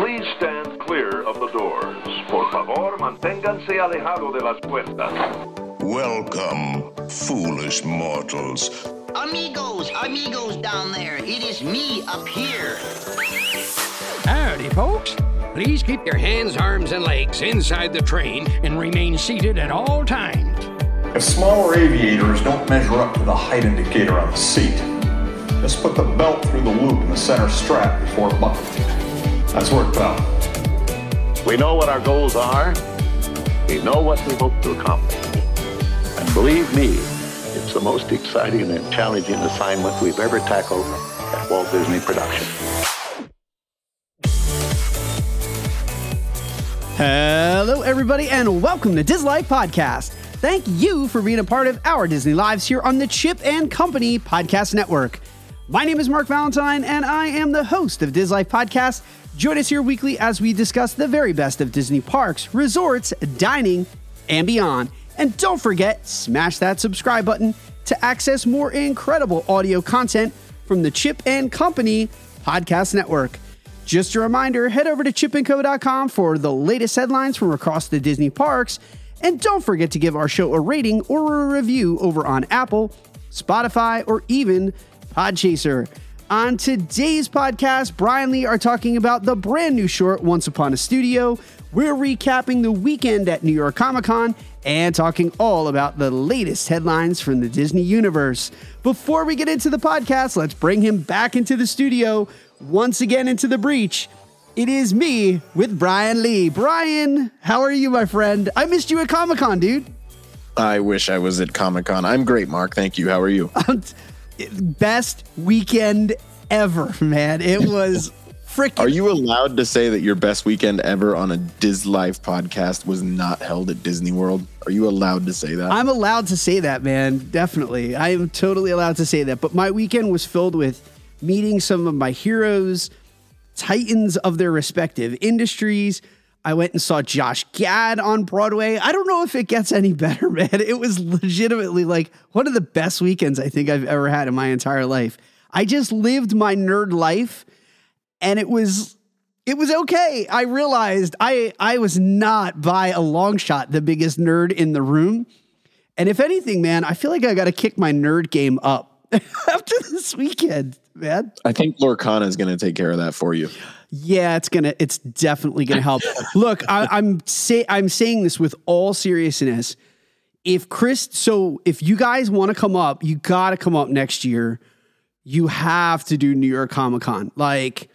Please stand clear of the doors. Por favor, manténganse alejado de las puertas. Welcome, foolish mortals. Amigos, amigos down there. It is me up here. Howdy, folks. Please keep your hands, arms, and legs inside the train and remain seated at all times. If smaller aviators don't measure up to the height indicator on the seat, just put the belt through the loop in the center strap before buckling. That's worked well. We know what our goals are. We know what we hope to accomplish. And believe me, it's the most exciting and challenging assignment we've ever tackled at Walt Disney Productions. Hello, everybody, and welcome to Dislife Podcast. Thank you for being a part of our Disney Lives here on the Chip and Company Podcast Network. My name is Mark Valentine, and I am the host of Dislife Podcast. Join us here weekly as we discuss the very best of Disney parks, resorts, dining, and beyond. And don't forget, smash that subscribe button to access more incredible audio content from the Chip and Company Podcast Network. Just a reminder, head over to chipandco.com for the latest headlines from across the Disney parks. And don't forget to give our show a rating or a review over on Apple, Spotify, or even Podchaser. On today's podcast, Brian Lee are talking about the brand new short Once Upon a Studio. We're recapping the weekend at New York Comic Con and talking all about the latest headlines from the Disney universe. Before we get into the podcast, let's bring him back into the studio, once again into the breach. It is me with Brian Lee. Brian, how are you, my friend? I missed you at Comic Con, dude. I wish I was at Comic Con. I'm great, Mark. Thank you. How are you? Best weekend ever, man. It was freaking. Are you allowed to say that your best weekend ever on a Dislife podcast was not held at Disney World? Are you allowed to say that? I'm allowed to say that, man. Definitely. I am totally allowed to say that. But my weekend was filled with meeting some of my heroes, titans of their respective industries. I went and saw Josh Gad on Broadway. I don't know if it gets any better, man. It was legitimately like one of the best weekends I think I've ever had in my entire life. I just lived my nerd life and it was it was okay. I realized I I was not by a long shot the biggest nerd in the room. And if anything, man, I feel like I got to kick my nerd game up after this weekend, man. I think Lorcana is going to take care of that for you. Yeah, it's gonna. It's definitely gonna help. Look, I, I'm say I'm saying this with all seriousness. If Chris, so if you guys want to come up, you got to come up next year. You have to do New York Comic Con. Like,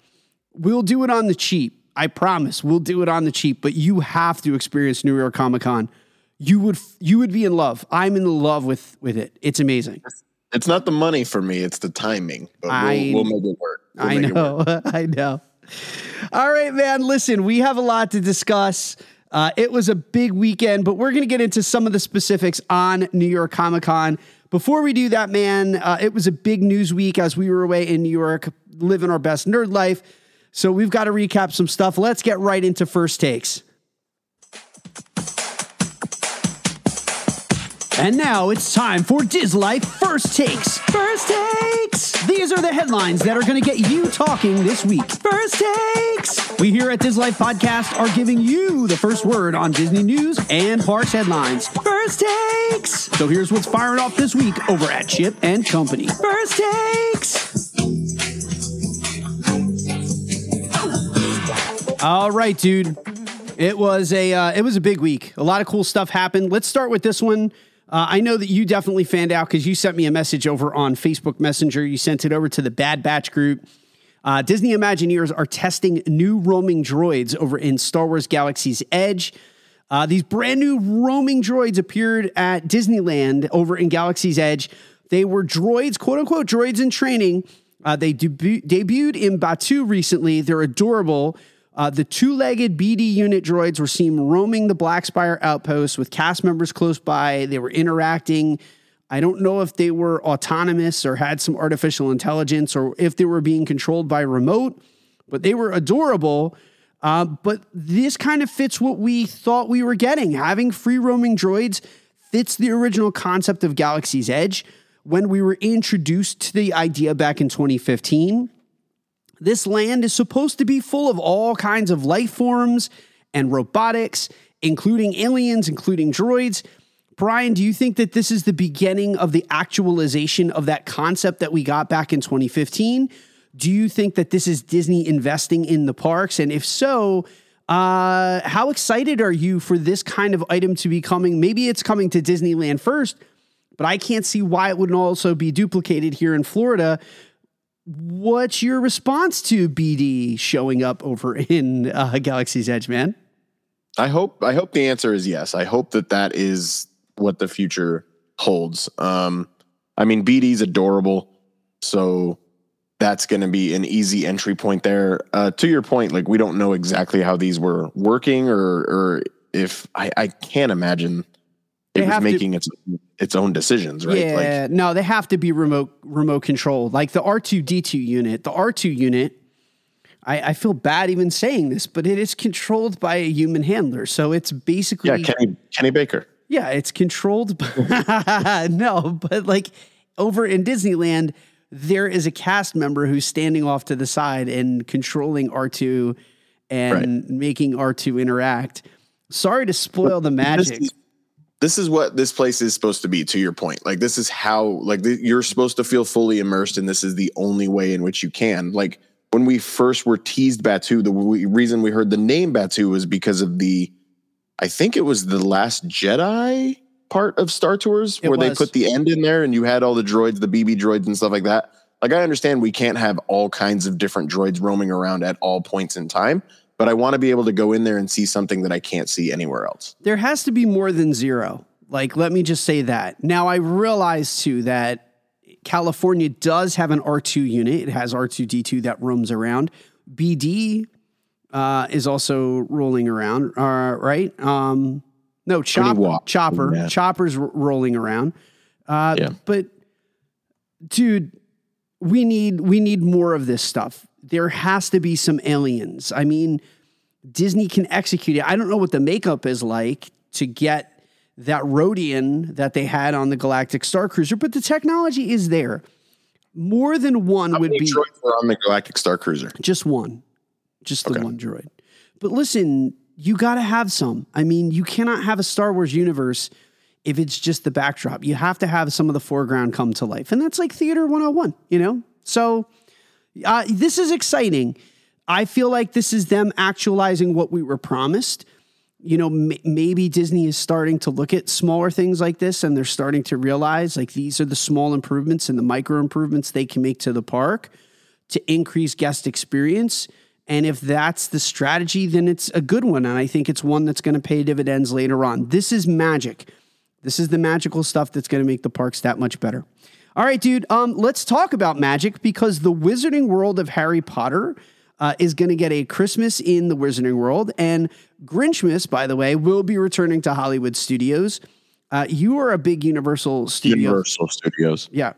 we'll do it on the cheap. I promise. We'll do it on the cheap. But you have to experience New York Comic Con. You would you would be in love. I'm in love with with it. It's amazing. It's not the money for me; it's the timing. But we'll, I- we'll make it work. We'll I it work. know. I know. All right, man. Listen, we have a lot to discuss. Uh, it was a big weekend, but we're going to get into some of the specifics on New York Comic Con. Before we do that, man, uh, it was a big news week as we were away in New York, living our best nerd life. So we've got to recap some stuff. Let's get right into first takes. And now it's time for Dislife First Takes. First Takes! These are the headlines that are going to get you talking this week. First Takes! We here at Dislife Podcast are giving you the first word on Disney news and parks headlines. First Takes! So here's what's firing off this week over at Chip and Company. First Takes! All right, dude. It was a uh, it was a big week. A lot of cool stuff happened. Let's start with this one. Uh, I know that you definitely fanned out because you sent me a message over on Facebook Messenger. You sent it over to the Bad Batch group. Uh, Disney Imagineers are testing new roaming droids over in Star Wars Galaxy's Edge. Uh, these brand new roaming droids appeared at Disneyland over in Galaxy's Edge. They were droids, quote unquote, droids in training. Uh, they debu- debuted in Batuu recently. They're adorable. Uh, the two legged BD unit droids were seen roaming the Black Spire outpost with cast members close by. They were interacting. I don't know if they were autonomous or had some artificial intelligence or if they were being controlled by remote, but they were adorable. Uh, but this kind of fits what we thought we were getting. Having free roaming droids fits the original concept of Galaxy's Edge when we were introduced to the idea back in 2015. This land is supposed to be full of all kinds of life forms and robotics, including aliens, including droids. Brian, do you think that this is the beginning of the actualization of that concept that we got back in 2015? Do you think that this is Disney investing in the parks? And if so, uh, how excited are you for this kind of item to be coming? Maybe it's coming to Disneyland first, but I can't see why it wouldn't also be duplicated here in Florida. What's your response to BD showing up over in uh, Galaxy's Edge, man? I hope I hope the answer is yes. I hope that that is what the future holds. Um, I mean, BD's adorable, so that's going to be an easy entry point there. Uh, to your point, like we don't know exactly how these were working, or or if I, I can't imagine it They was have to- making its its own decisions, right? Yeah, Like, no, they have to be remote remote controlled. Like the R two D two unit, the R two unit. I, I feel bad even saying this, but it is controlled by a human handler, so it's basically yeah, Kenny Kenny Baker. Yeah, it's controlled. By, no, but like over in Disneyland, there is a cast member who's standing off to the side and controlling R2 and making R2 interact. Sorry to spoil the magic. This is what this place is supposed to be. To your point, like this is how like th- you're supposed to feel fully immersed, and this is the only way in which you can. Like when we first were teased Batuu, the w- reason we heard the name Batuu was because of the, I think it was the Last Jedi part of Star Tours It where they put the end in there, and you had all the droids, the BB droids, and stuff like that. Like I understand we can't have all kinds of different droids roaming around at all points in time. But I want to be able to go in there and see something that I can't see anywhere else. there has to be more than zero. Like, let me just say that. Now, I realize too that California does have an R2 unit. It has R2D2 that roams around. BD uh, is also rolling around, uh, right? Um, no, Chop. Chopper. Yeah. Chopper's r- rolling around. Uh, Yeah. But, dude, we need we need more of this stuff. There has to be some aliens. I mean, Disney can execute it. I don't know what the makeup is like to get that Rodian that they had on the Galactic Star Cruiser, but the technology is there. More than one How would many be droids were on the Galactic Star Cruiser? just one, just the Okay. one droid. But listen, you got to have some. I mean, you cannot have a Star Wars universe if it's just the backdrop. You have to have some of the foreground come to life. And that's like Theater 101, you know? So uh, this is exciting. I feel like this is them actualizing what we were promised. You know, m- maybe Disney is starting to look at smaller things like this and they're starting to realize like these are the small improvements and the micro improvements they can make to the park to increase guest experience. And if that's the strategy, then it's a good one. And I think it's one that's going to pay dividends later on. This is magic. This is the magical stuff that's going to make the parks that much better. All right, dude. Um, let's talk about magic because the Wizarding World of Harry Potter uh, is going to get a Christmas in the Wizarding World, and Grinchmas, by the way, will be returning to Hollywood Studios. Uh, you are a big Universal Studio. Universal Studios. Yeah,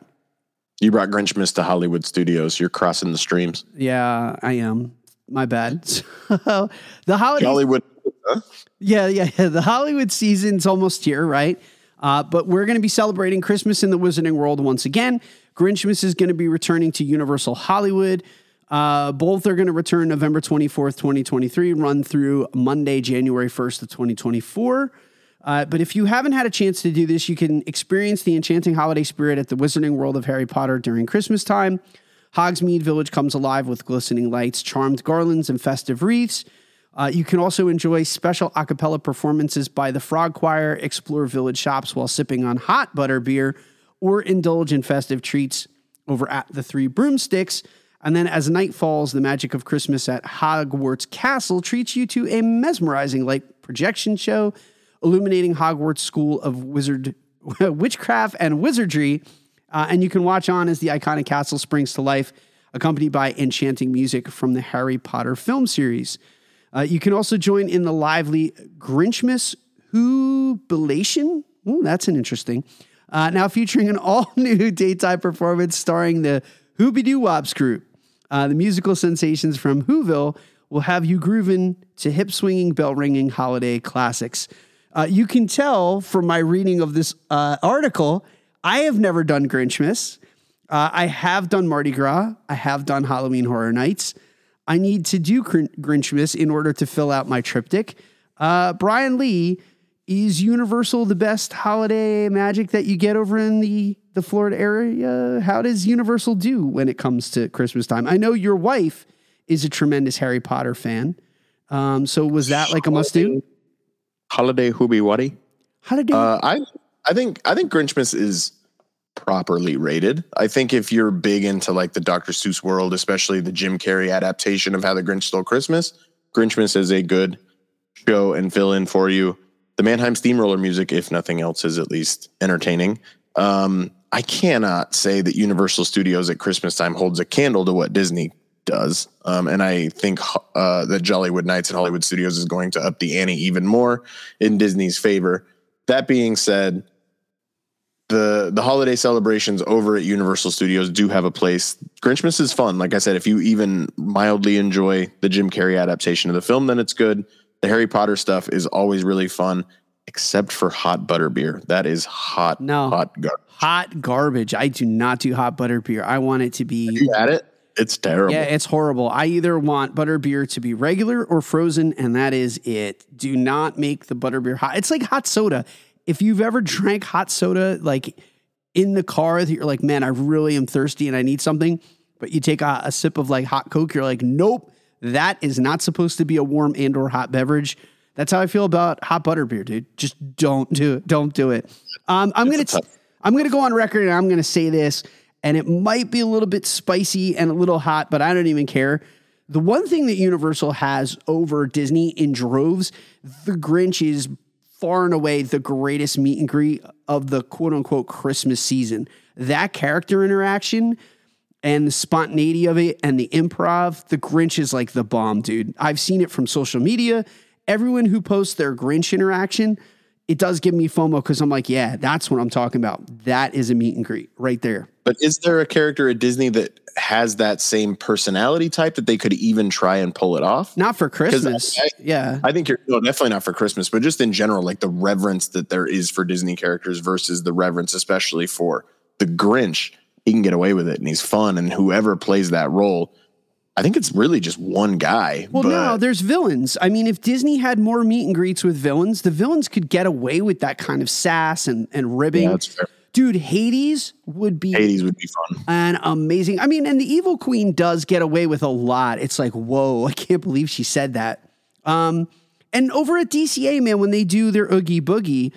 You brought Grinchmas to Hollywood Studios. You're crossing the streams. yeah, I am. My bad. So, the holiday. Hollywood. Huh? Yeah, yeah, yeah. The Hollywood season's almost here, right? Uh, but we're going to be celebrating Christmas in the Wizarding World once again. Grinchmas is going to be returning to Universal Hollywood. Uh, both are going to return November 24th, 2023, run through Monday, January 1st of 2024. Uh, but if you haven't had a chance to do this, you can experience the enchanting holiday spirit at the Wizarding World of Harry Potter during Christmas time. Hogsmeade Village comes alive with glistening lights, charmed garlands, and festive wreaths. Uh, you can also enjoy special a cappella performances by the Frog Choir, explore village shops while sipping on hot butter beer, or indulge in festive treats over at the Three Broomsticks. And then, as night falls, the magic of Christmas at Hogwarts Castle treats you to a mesmerizing light projection show illuminating Hogwarts School of Wizard Witchcraft and Wizardry. Uh, and you can watch on as the iconic castle springs to life, accompanied by enchanting music from the Harry Potter film series. Uh, you can also join in the lively Grinchmas Jubilation. Ooh, that's an interesting. Uh, now featuring an all-new daytime performance starring the Hoobie Wops group. Uh, the musical sensations from Whoville will have you grooving to hip-swinging, bell-ringing holiday classics. Uh, you can tell from my reading of this uh, article, I have never done Grinchmas. Uh, I have done Mardi Gras. I have done Halloween Horror Nights. I need to do Gr- Grinchmas in order to fill out my triptych. Uh, Brian Lee, is Universal the best holiday magic that you get over in the, the Florida area? How does Universal do when it comes to Christmas time? I know your wife is a tremendous Harry Potter fan. Um, so was that like a must do? Holiday Hooby Waddy. Holiday. Uh, I I think I think Grinchmas is properly rated. I think if you're big into like the Dr. Seuss world, especially the Jim Carrey adaptation of How the Grinch Stole Christmas, Grinchmas is a good show and fill in for you. The Mannheim Steamroller music, if nothing else, is at least entertaining. Um, I cannot say that Universal Studios at Christmas time holds a candle to what Disney does. Um, and I think uh, that Jollywood Nights at Hollywood Studios is going to up the ante even more in Disney's favor. That being said, the the holiday celebrations over at Universal Studios do have a place. Grinchmas is fun. Like I said, if you even mildly enjoy the Jim Carrey adaptation of the film, then it's good. The Harry Potter stuff is always really fun, except for hot butter beer. That is hot, No. hot garbage. hot garbage. I do not do hot butter beer. I want it to be You had it? It's terrible. Yeah, it's horrible. I either want butter beer to be regular or frozen, and that is it. Do not make the butter beer hot. It's like hot soda. If you've ever drank hot soda, like in the car, that you're like, man, I really am thirsty and I need something, but you take a, a sip of like hot Coke, you're like, nope, that is not supposed to be a warm and or hot beverage. That's how I feel about hot butter beer, dude. Just don't do it. Don't do it. Um, I'm gonna. I'm going to go on record and I'm going to say this, and it might be a little bit spicy and a little hot, but I don't even care. The one thing that Universal has over Disney in droves, The Grinch is far and away the greatest meet and greet of the quote unquote Christmas season. That character interaction and the spontaneity of it and the improv, The Grinch is like the bomb, dude. I've seen it from social media. Everyone who posts their Grinch interaction, it does give me FOMO because I'm like, yeah, that's what I'm talking about. That is a meet and greet right there. But is there a character at Disney that has that same personality type that they could even try and pull it off? Not for Christmas. I- yeah. I think you're no, definitely not for Christmas, but just in general, like the reverence that there is for Disney characters versus the reverence, especially for the Grinch. He can get away with it and he's fun. And whoever plays that role, I think it's really just one guy. Well, but no, there's villains. I mean, if Disney had more meet and greets with villains, the villains could get away with that kind of sass and, and ribbing. Yeah, that's fair. Dude, Hades would be Hades would be fun. an amazing. I mean, and the Evil Queen does get away with a lot. It's like, whoa, I can't believe she said that. Um, and over at DCA, man, when they do their Oogie Boogie,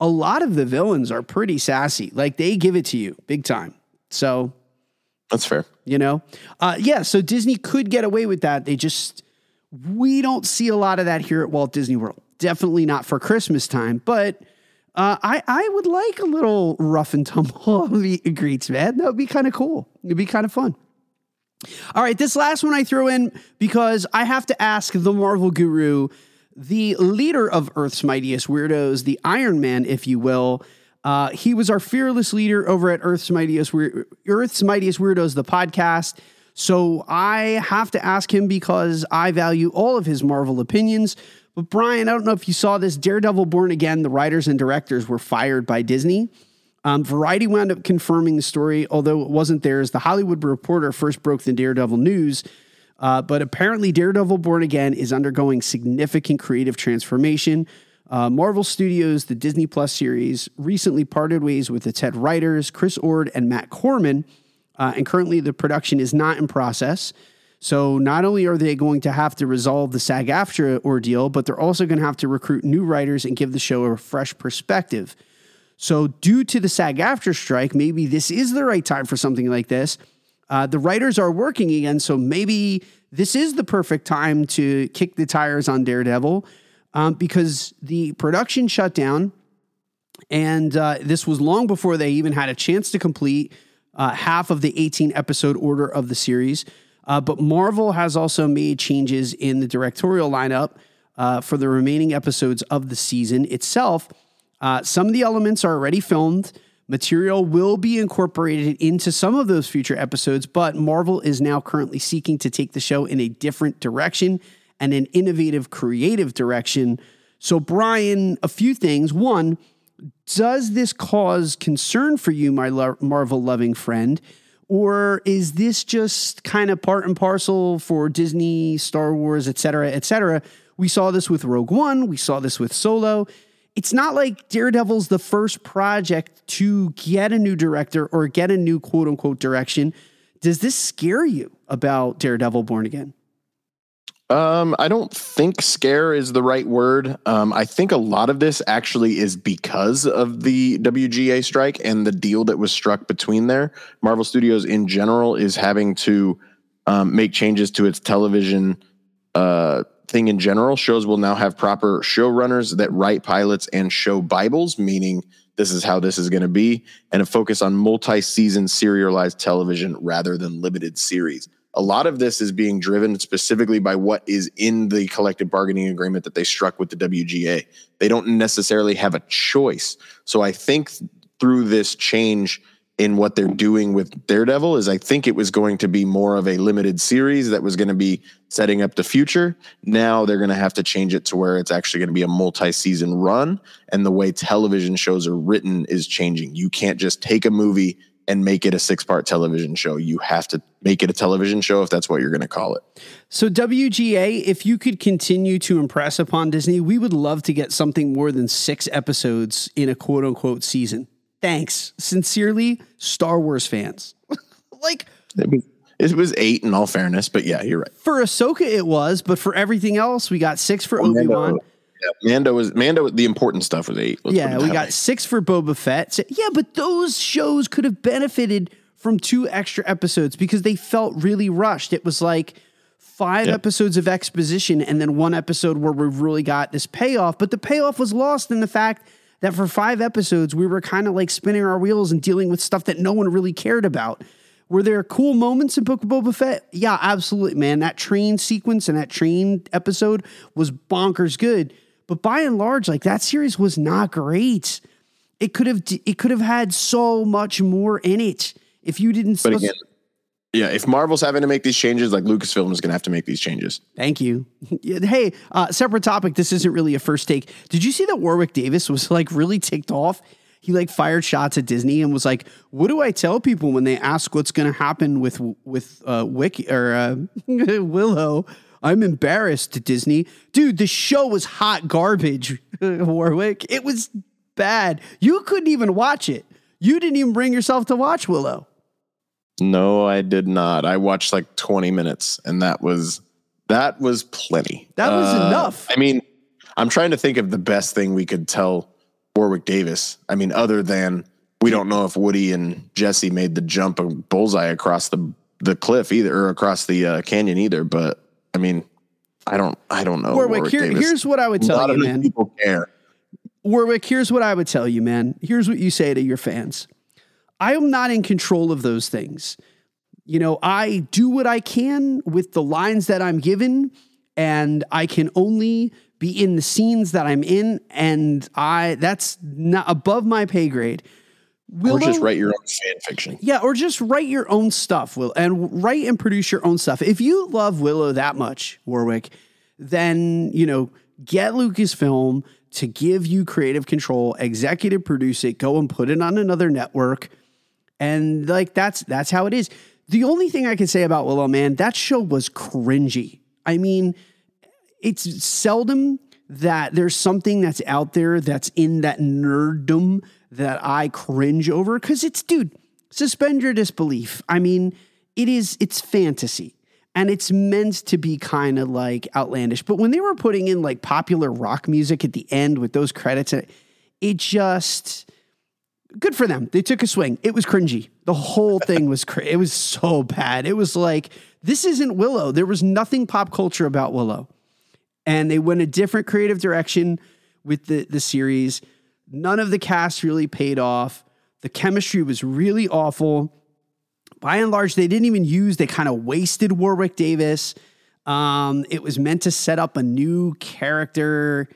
a lot of the villains are pretty sassy. Like they give it to you big time. So That's fair. you know uh, yeah so disney could get away with that they just we don't see a lot of that here at walt disney world definitely not for christmas time but uh, I, I would like a little rough and tumble greets, man. That would be kind of cool. It'd be kind of fun. All right, this last one I throw in because I have to ask the Marvel guru, the leader of Earth's Mightiest Weirdos, the Iron Man, if you will. Uh, he was our fearless leader over at Earth's Mightiest Weir- Earth's Mightiest Weirdos, the podcast. So I have to ask him because I value all of his Marvel opinions. But Brian, I don't know if you saw this. Daredevil Born Again, the writers and directors were fired by Disney. Um, Variety wound up confirming the story, although it wasn't theirs. The Hollywood Reporter first broke the Daredevil news, uh, but apparently, Daredevil Born Again is undergoing significant creative transformation. Uh, Marvel Studios, the Disney Plus series, recently parted ways with its head writers, Chris Ord and Matt Corman, uh, and currently the production is not in process. So not only are they going to have to resolve the SAG AFTRA ordeal, but they're also going to have to recruit new writers and give the show a fresh perspective. So, due to the SAG AFTRA strike, maybe this is the right time for something like this. Uh, the writers are working again, so maybe this is the perfect time to kick the tires on Daredevil um, because the production shut down, and uh, this was long before they even had a chance to complete uh, half of the 18 episode order of the series. Uh, but Marvel has also made changes in the directorial lineup uh, for the remaining episodes of the season itself. Uh, some of the elements are already filmed. Material will be incorporated into some of those future episodes, but Marvel is now currently seeking to take the show in a different direction and an innovative, creative direction. So, Brian, a few things. One, does this cause concern for you, my lo- Marvel loving friend, Or is this just kind of part and parcel for Disney, Star Wars, et cetera, et cetera? We saw this with Rogue One, we saw this with Solo. It's not like Daredevil's the first project to get a new director or get a new quote unquote direction. Does this scare you about Daredevil Born Again? Um, I don't think scare is the right word. Um, I think a lot of this actually is because of the WGA strike and the deal that was struck between there. Marvel Studios in general is having to um, make changes to its television uh, thing in general. Shows will now have proper showrunners that write pilots and show Bibles, meaning this is how this is going to be, and a focus on multi season serialized television rather than limited series a lot of this is being driven specifically by what is in the collective bargaining agreement that they struck with the WGA. They don't necessarily have a choice. So I think through this change in what they're doing with Daredevil is I think it was going to be more of a limited series that was going to be setting up the future. Now they're going to have to change it to where it's actually going to be a multi-season run and the way television shows are written is changing. You can't just take a movie and make it a six part television show. You have to make it a television show if that's what you're going to call it. So, WGA, if you could continue to impress upon Disney, we would love to get something more than six episodes in a quote unquote season. Thanks. Sincerely, Star Wars fans. like, it was, it was eight in all fairness, but yeah, you're right. For Ahsoka, it was, but for everything else, we got six for Obi Wan. Yeah, Mando was Mando. The important stuff was eight. Let's yeah, we got six for Boba Fett. So, yeah, but those shows could have benefited from two extra episodes because they felt really rushed. It was like five yep. episodes of exposition and then one episode where we really got this payoff. But the payoff was lost in the fact that for five episodes we were kind of like spinning our wheels and dealing with stuff that no one really cared about. Were there cool moments in Book of Boba Fett? Yeah, absolutely, man. That train sequence and that train episode was bonkers good. But by and large, like that series was not great. It could have it could have had so much more in it if you didn't. But again, yeah, if Marvel's having to make these changes, like Lucasfilm is going to have to make these changes. Thank you. hey, uh, separate topic. This isn't really a first take. Did you see that Warwick Davis was like really ticked off? He like fired shots at Disney and was like, "What do I tell people when they ask what's going to happen with with uh, Wiki or uh, Willow?" I'm embarrassed to Disney. Dude, the show was hot garbage, Warwick. It was bad. You couldn't even watch it. You didn't even bring yourself to watch Willow. No, I did not. I watched like 20 minutes and that was that was plenty. That was uh, enough. I mean, I'm trying to think of the best thing we could tell Warwick Davis. I mean, other than we don't know if Woody and Jesse made the jump of bullseye across the the cliff either or across the uh, canyon either, but I mean, I don't, I don't know. Warwick, here, here's what I would tell you, man. People care. Warwick, here's what I would tell you, man. Here's what you say to your fans. I am not in control of those things. You know, I do what I can with the lines that I'm given, and I can only be in the scenes that I'm in, and I that's not above my pay grade. Willow, or just write your own fan fiction. Yeah, or just write your own stuff, Will, and write and produce your own stuff. If you love Willow that much, Warwick, then you know get Lucasfilm to give you creative control, executive produce it, go and put it on another network, and like that's that's how it is. The only thing I can say about Willow, man, that show was cringy. I mean, it's seldom that there's something that's out there that's in that nerddom that I cringe over because it's, dude, suspend your disbelief. I mean, it is, it's fantasy and it's meant to be kind of like outlandish. But when they were putting in like popular rock music at the end with those credits, and it just, good for them. They took a swing. It was cringy. The whole thing was, cr- it was so bad. It was like, this isn't Willow. There was nothing pop culture about Willow. And they went a different creative direction with the, the series None of the cast really paid off. The chemistry was really awful. By and large, they didn't even use, they kind of wasted Warwick Davis. Um, it was meant to set up a new character.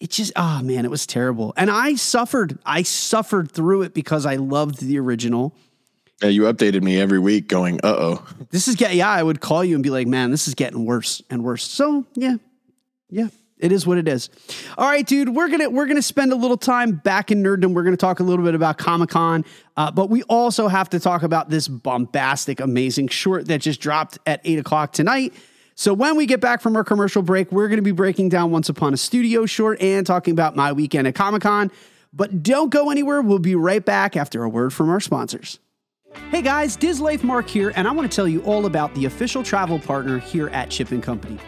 It just, oh man, it was terrible. And I suffered. I suffered through it because I loved the original. Yeah, you updated me every week going, uh oh. This is getting, yeah, I would call you and be like, man, this is getting worse and worse. So, yeah, yeah, It is what it is. All right, dude. We're gonna we're gonna spend a little time back in nerddom. We're gonna talk a little bit about Comic Con, uh, but we also have to talk about this bombastic, amazing short that just dropped at eight o'clock tonight. So when we get back from our commercial break, we're gonna be breaking down Once Upon a Studio short and talking about my weekend at Comic Con. But don't go anywhere. We'll be right back after a word from our sponsors. Hey guys, Dislife Mark here, and I want to tell you all about the official travel partner here at Chip and Company.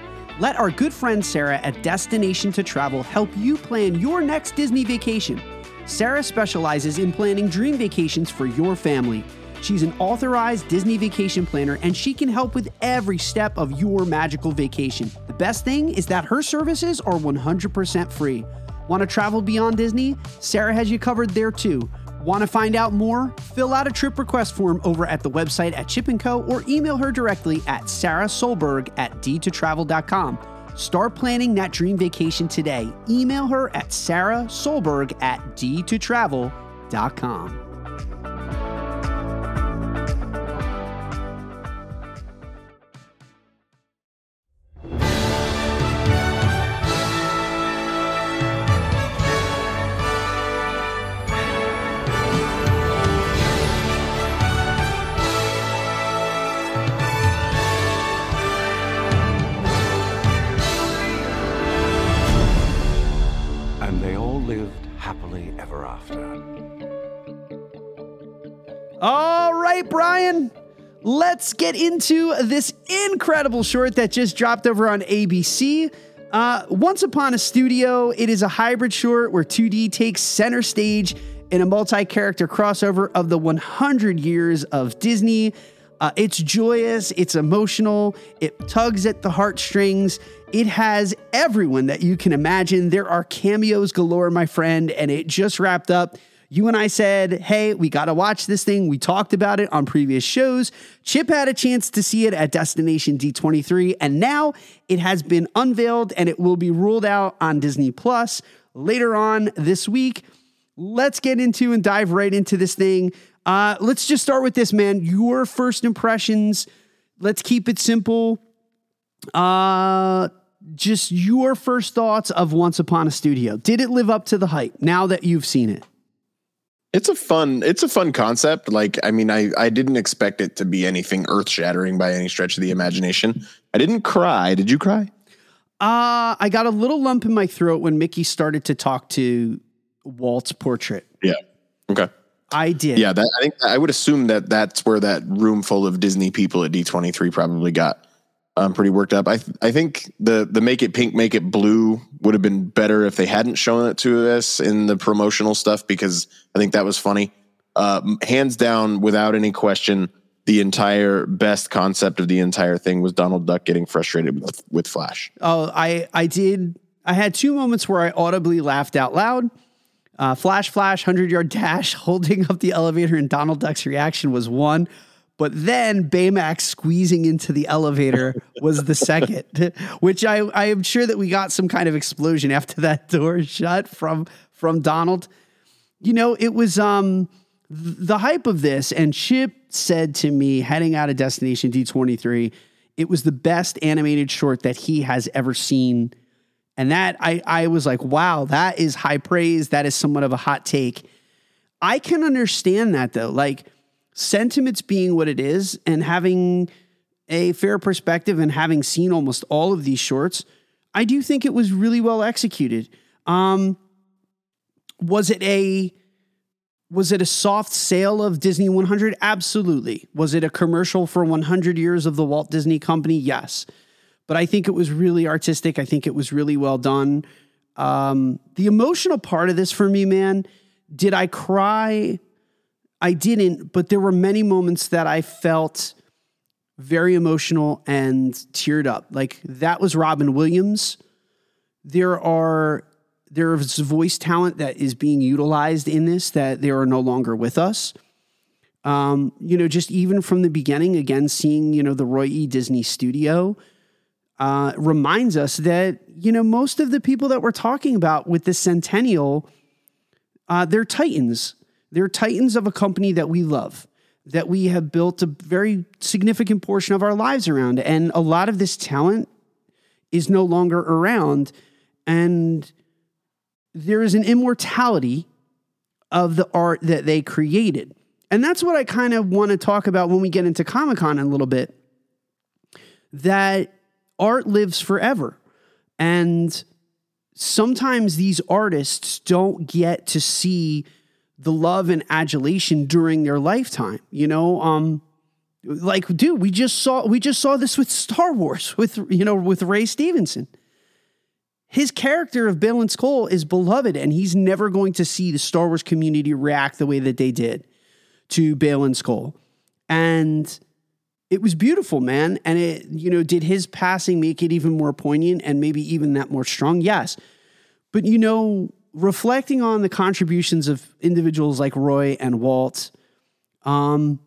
Let our good friend Sarah at Destination to Travel help you plan your next Disney vacation. Sarah specializes in planning dream vacations for your family. She's an authorized Disney vacation planner and she can help with every step of your magical vacation. The best thing is that her services are 100% free. Want to travel beyond Disney? Sarah has you covered there too. Want to find out more? Fill out a trip request form over at the website at Chip & Co. or email her directly at Sarah Solberg at d2travel.com. Start planning that dream vacation today. Email her at Sarah Solberg at d2travel.com. happily ever after. All right, Brian, let's get into this incredible short that just dropped over on ABC. Uh, Once Upon a Studio, it is a hybrid short where 2D takes center stage in a multi character crossover of the 100 years of Disney. Uh, it's joyous, it's emotional, it tugs at the heartstrings. It has everyone that you can imagine. There are cameos galore, my friend, and it just wrapped up. You and I said, hey, we got to watch this thing. We talked about it on previous shows. Chip had a chance to see it at Destination D23, and now it has been unveiled and it will be ruled out on Disney Plus later on this week. Let's get into and dive right into this thing. Uh, let's just start with this, man. Your first impressions. Let's keep it simple. Uh, just your first thoughts of Once Upon a Studio. Did it live up to the hype now that you've seen it? It's a fun it's a fun concept. Like I mean I I didn't expect it to be anything earth-shattering by any stretch of the imagination. I didn't cry. Did you cry? Uh, I got a little lump in my throat when Mickey started to talk to Walt's portrait. Yeah. Okay. I did. Yeah, that I think I would assume that that's where that room full of Disney people at D23 probably got um, pretty worked up. I th- I think the the make it pink, make it blue would have been better if they hadn't shown it to us in the promotional stuff because I think that was funny. Uh, hands down, without any question, the entire best concept of the entire thing was Donald Duck getting frustrated with, with Flash. Oh, I I did. I had two moments where I audibly laughed out loud. Uh, flash, flash, hundred yard dash, holding up the elevator, and Donald Duck's reaction was one. But then Baymax squeezing into the elevator was the second, which I I am sure that we got some kind of explosion after that door shut from from Donald. You know, it was um the hype of this, and Chip said to me heading out of Destination D23, it was the best animated short that he has ever seen. And that I I was like, wow, that is high praise. That is somewhat of a hot take. I can understand that though. Like sentiments being what it is and having a fair perspective and having seen almost all of these shorts, I do think it was really well executed. Um, was it a was it a soft sale of Disney 100? Absolutely. Was it a commercial for 100 years of the Walt Disney Company? Yes. But I think it was really artistic. I think it was really well done. Um, the emotional part of this for me, man, did I cry? I didn't, but there were many moments that I felt very emotional and teared up. Like that was Robin Williams. There are there is voice talent that is being utilized in this that they are no longer with us. Um, you know, just even from the beginning, again, seeing, you know, the Roy E. Disney studio uh, reminds us that, you know, most of the people that we're talking about with this centennial, uh, they're titans. They're titans of a company that we love, that we have built a very significant portion of our lives around. And a lot of this talent is no longer around. and there is an immortality of the art that they created. And that's what I kind of want to talk about when we get into Comic Con in a little bit. That art lives forever. And sometimes these artists don't get to see the love and adulation during their lifetime. You know, um, like, dude, we just saw we just saw this with Star Wars with you know with Ray Stevenson. His character of Baylan Skoll is beloved, and he's never going to see the Star Wars community react the way that they did to Baylan Skoll. And it was beautiful, man. And it, you know, did his passing make it even more poignant and maybe even that more strong? Yes. But, you know, reflecting on the contributions of individuals like Roy and Walt, um,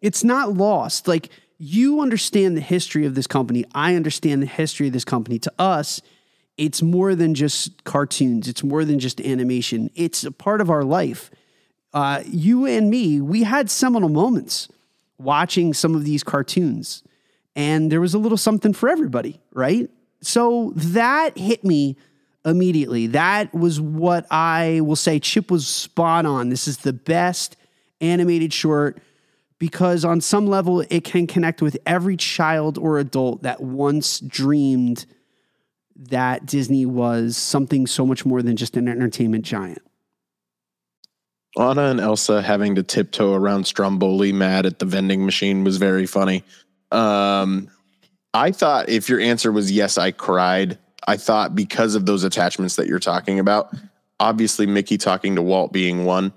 it's not lost. Like, you understand the history of this company. I understand the history of this company. To us, it's more than just cartoons, it's more than just animation, it's a part of our life. Uh, you and me, we had seminal moments watching some of these cartoons, and there was a little something for everybody, right? So that hit me immediately. That was what I will say. Chip was spot on. This is the best animated short because, on some level, it can connect with every child or adult that once dreamed that Disney was something so much more than just an entertainment giant. Anna and Elsa having to tiptoe around Stromboli mad at the vending machine was very funny. Um, I thought if your answer was yes, I cried. I thought because of those attachments that you're talking about, obviously Mickey talking to Walt being one,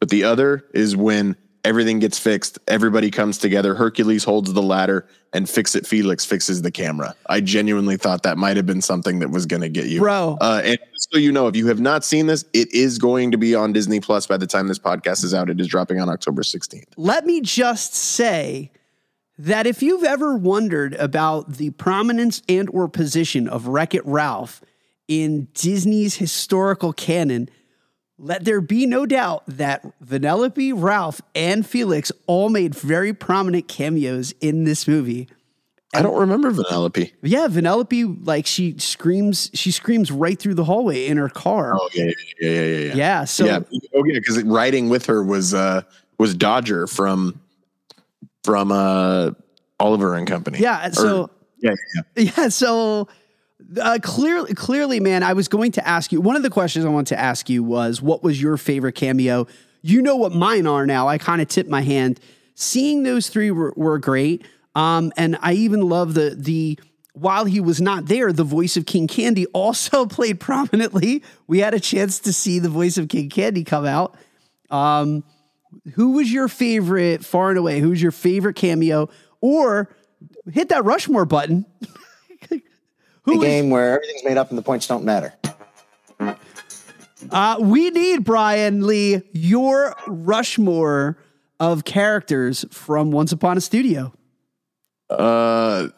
but the other is when everything gets fixed, everybody comes together, Hercules holds the ladder, and Fix It Felix fixes the camera. I genuinely thought that might have been something that was going to get you, bro. Uh, and so you know, if you have not seen this, it is going to be on Disney Plus by the time this podcast is out. It is dropping on October 16th. Let me just say that if you've ever wondered about the prominence and or position of Wreck-It Ralph in Disney's historical canon, let there be no doubt that Vanellope, Ralph, and Felix all made very prominent cameos in this movie. I don't remember Vanellope. Yeah, Vanellope, like she screams, she screams right through the hallway in her car. Oh yeah, yeah, yeah, yeah. Yeah. Yeah, so yeah, oh yeah, because riding with her was uh was Dodger from from uh Oliver and Company. yeah, so Or- yeah, yeah, Yeah, so uh, clearly, clearly, man, I was going to ask you. One of the questions I wanted to ask you was, what was your favorite cameo? You know what mine are now. I kind of tipped my hand. Seeing those three were, were great, um, and I even love the the. While he was not there, the voice of King Candy also played prominently. We had a chance to see the voice of King Candy come out. Um, who was your favorite far and away? Who's your favorite cameo? Or hit that Rushmore button. a Who is, game where everything's made up and the points don't matter. uh, we need Brian Lee your Rushmore of characters from Once Upon a Studio. Uh,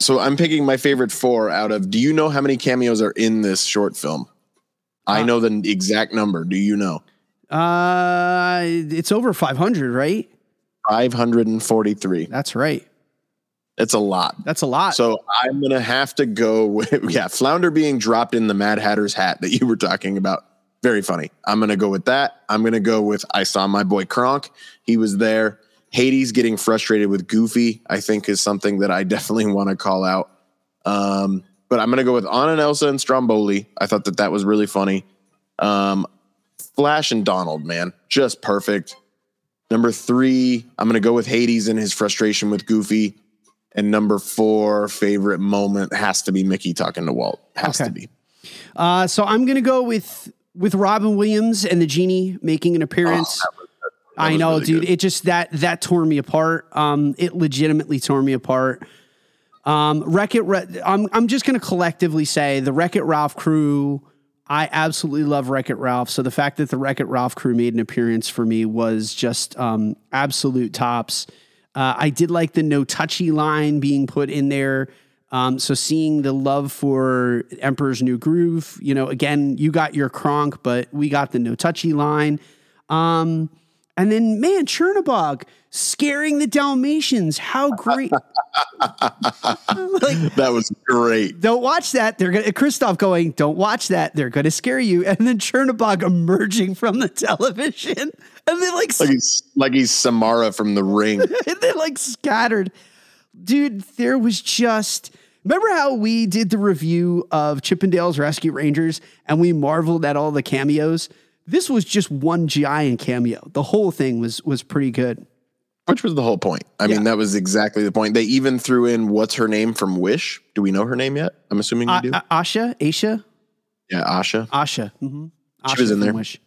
so I'm picking my favorite four out of. Do you know how many cameos are in this short film? I know the exact number. Do you know? Uh, it's over 500, right? 543. That's right. It's a lot. That's a lot. So I'm gonna have to go with yeah, Flounder being dropped in the Mad Hatter's hat that you were talking about. Very funny. I'm gonna go with that. I'm gonna go with I saw my boy Kronk. He was there. Hades getting frustrated with Goofy, I think, is something that I definitely want to call out. Um, but I'm gonna go with Anna and Elsa and Stromboli. I thought that that was really funny. Um, Flash and Donald, man, just perfect. Number three, I'm gonna go with Hades and his frustration with Goofy. And number four, favorite moment has to be Mickey talking to Walt. Has Okay. to be. Uh, so I'm gonna go with with Robin Williams and the genie making an appearance. I was know, really dude. good. It just that that tore me apart. Um, it legitimately tore me apart. Um, Wreck It. I'm I'm just gonna collectively say the Wreck It Ralph crew. I absolutely love Wreck It Ralph. So the fact that the Wreck It Ralph crew made an appearance for me was just um, absolute tops. Uh, I did like the no touchy line being put in there. Um, so seeing the love for Emperor's New Groove, you know, again, you got your Kronk, but we got the no touchy line. Um, And then, man, Chernobog scaring the Dalmatians. How great. like, That was great. don't watch that. They're gonna Christoph going, don't watch that. They're gonna scare you. And then Chernobog emerging from the television. And then like, Like he's like he's Samara from the ring. and then like scattered. Dude, there was just remember how we did the review of Chip 'n Dale's Rescue Rangers and we marveled at all the cameos? This was just one giant cameo. The whole thing was was pretty good. Which was the whole point. I mean, that was exactly the point. They even threw in what's her name from Wish. Do we know her name yet? I'm assuming we do. uh, Asha, Asha, yeah, Asha. Asha. hmm She was in there. Wish.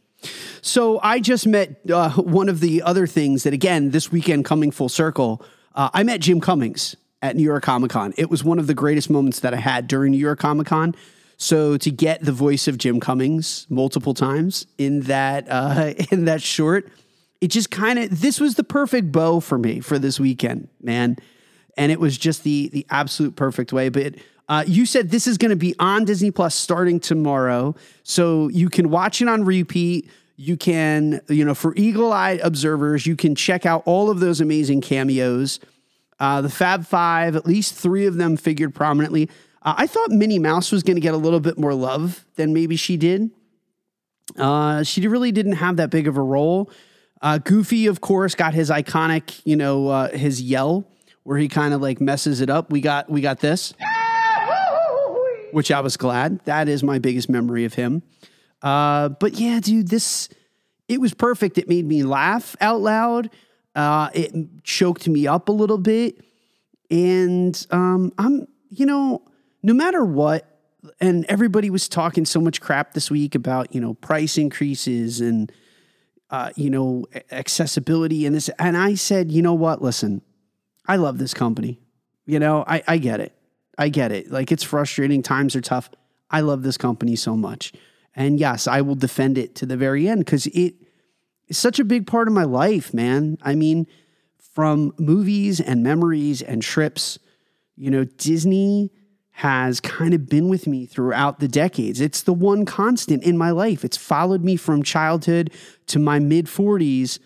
So I just met uh, one of the other things that, again, this weekend coming full circle, uh, I met Jim Cummings at New York Comic Con. It was one of the greatest moments that I had during New York Comic Con. So to get the voice of Jim Cummings multiple times in that uh, in that short, it just kind of this was the perfect bow for me for this weekend, man. And it was just the the absolute perfect way. But uh, you said this is going to be on Disney Plus starting tomorrow, so you can watch it on repeat. You can, you know, for eagle-eyed observers, you can check out all of those amazing cameos. Uh, the Fab Five, at least three of them figured prominently. Uh, I thought Minnie Mouse was going to get a little bit more love than maybe she did. Uh, she really didn't have that big of a role. Uh, Goofy, of course, got his iconic, you know, uh, his yell where he kind of like messes it up. We got we got this, which I was glad. That is my biggest memory of him. Uh, but yeah, dude, this it was perfect. It made me laugh out loud. Uh, it choked me up a little bit, and um, I'm you know no matter what. And everybody was talking so much crap this week about you know price increases and uh, you know accessibility and this. And I said, you know what? Listen, I love this company. You know, I, I get it. I get it. Like it's frustrating. Times are tough. I love this company so much. And yes, I will defend it to the very end because it is such a big part of my life, man. I mean, from movies and memories and trips, you know, Disney has kind of been with me throughout the decades. It's the one constant in my life. It's followed me from childhood to my mid 40s.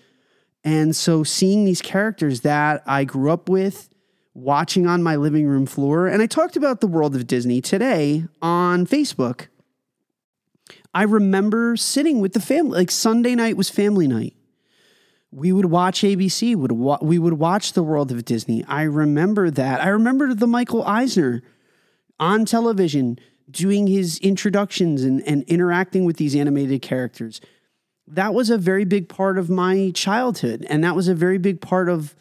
And so seeing these characters that I grew up with, watching on my living room floor, and I talked about the world of Disney today on Facebook. I remember sitting with the family, like Sunday night was family night. We would watch ABC, would wa- we would watch the world of Disney. I remember that. I remember the Michael Eisner on television doing his introductions and, and interacting with these animated characters. That was a very big part of my childhood and that was a very big part of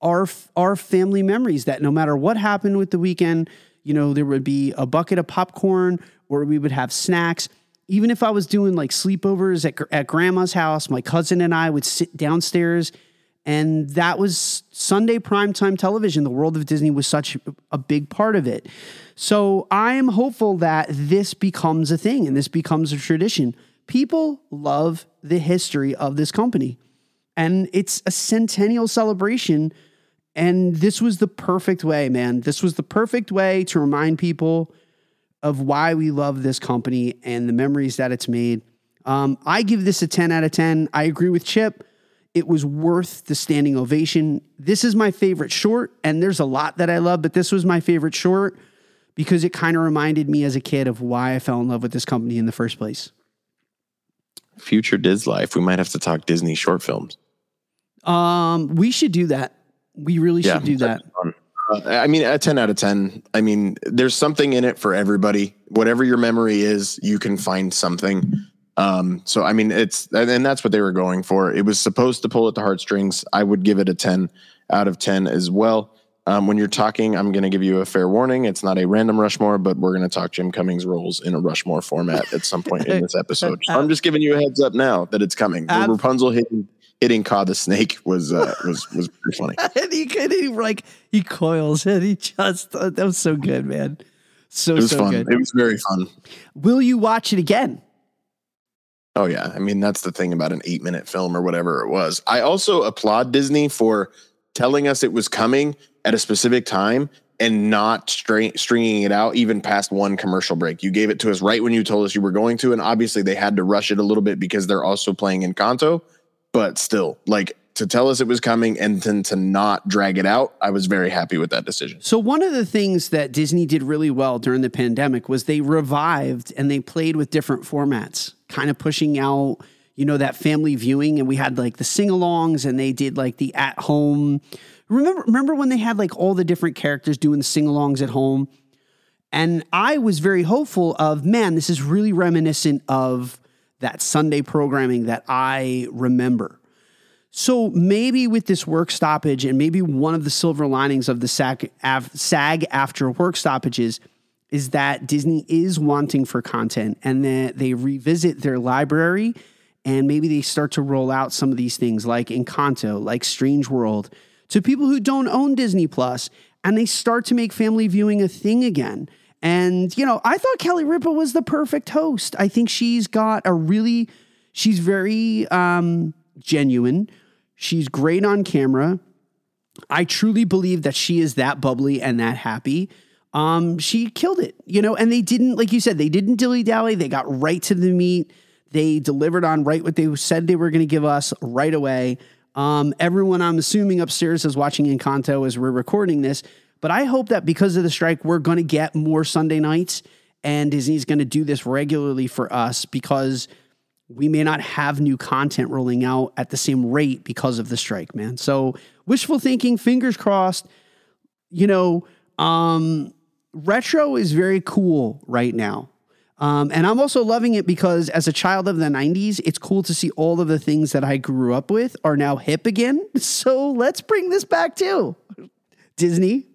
our our family memories that no matter what happened with the weekend you know there would be a bucket of popcorn or we would have snacks. Even if i was doing like sleepovers at, at grandma's house my cousin and i would sit downstairs and that was sunday primetime television. The world of disney was such a big part of it. So i am hopeful that this becomes a thing and this becomes a tradition. People love the history of this company. And it's a centennial celebration. And this was the perfect way man. This was the perfect way to remind people of why we love this company and the memories that it's made. Um, i give this a 10 out of 10 i agree with chip it was worth the standing ovation this is my favorite short and there's a lot that i love but this was my favorite short because it kind of reminded me as a kid of why i fell in love with this company in the first place Future Dislife. We might have to talk Disney short films. Um, we should do that. We really should do that. Uh, I mean, a 10 out of 10. I mean, there's something in it for everybody. Whatever your memory is, you can find something. Um, so, I mean, it's, and, and that's what they were going for. It was supposed to pull at the heartstrings. I would give it a 10 out of 10 as well. Um, when you're talking, I'm going to give you a fair warning. It's not a random Rushmore, but we're going to talk Jim Cummings roles in a Rushmore format at some point in this episode. So I'm just giving you a heads up now that it's coming. Ab- Rapunzel hitting hitting Kaa the snake was uh, was was pretty funny. and he could he like he coils and he just uh, that was so good, man. So It was so fun. good. It was very fun. Will you watch it again? Oh yeah, I mean that's the thing about an eight minute film or whatever it was. I also applaud Disney for telling us it was coming at a specific time and not stringing it out even past one commercial break. You gave it to us right when you told us you were going to, and obviously they had to rush it a little bit because they're also playing in Encanto. but still, like to tell us it was coming and then to not drag it out, I was very happy with that decision. So one of the things that Disney did really well during the pandemic was they revived and they played with different formats, kind of pushing out, you know, that family viewing and we had like the sing-alongs and they did like the at home. Remember remember when they had like all the different characters doing the sing-alongs at home? And I was very hopeful of, man, this is really reminiscent of that Sunday programming that I remember. So maybe with this work stoppage, and maybe one of the silver linings of the SAG, SAG-AFTRA work stoppages is that Disney is wanting for content and that they revisit their library and maybe they start to roll out some of these things like Encanto, like Strange World to people who don't own Disney Plus and they start to make family viewing a thing again. And, you know, I thought Kelly Ripa was the perfect host. I think she's got a really, she's very um, genuine. She's great on camera. I truly believe that she is that bubbly and that happy. Um, she killed it, you know, and they didn't, like you said, they didn't dilly dally. They got right to the meat. They delivered on right what they said they were going to give us right away. Um, everyone, I'm assuming upstairs is watching Encanto as we're recording this. But I hope that because of the strike, we're going to get more Sunday nights and Disney's going to do this regularly for us because we may not have new content rolling out at the same rate because of the strike, man. So wishful thinking, fingers crossed. You know, um, retro is very cool right now. Um, and I'm also loving it because as a child of the 90s, it's cool to see all of the things that I grew up with are now hip again. So let's bring this back too. Disney,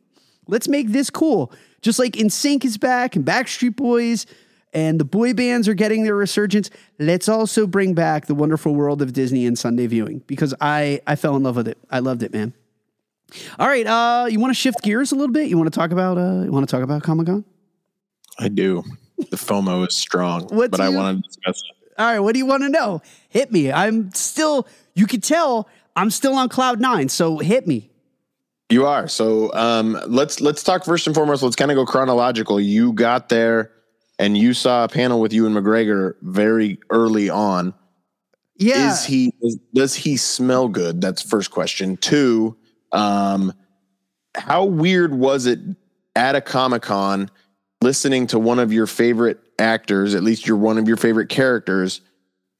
Let's make this cool. Just like NSYNC is back and Backstreet Boys and the boy bands are getting their resurgence. Let's also bring back the wonderful world of Disney and Sunday viewing because I I fell in love with it. I loved it, man. All right, uh, you want to shift gears a little bit? You want to talk about uh, you want to talk about Comic Con? I do. The FOMO is strong, What but I want to discuss it. All right, what do you want to know? Hit me. I'm still. You could tell I'm still on cloud nine. So hit me. You are. So um, let's let's talk first and foremost. Let's kind of go chronological. You got there and you saw a panel with Ewan McGregor very early on. Yeah. Is he is, does he smell good? That's first question. Two, um, how weird was it at a Comic Con listening to one of your favorite actors, at least you're one of your favorite characters,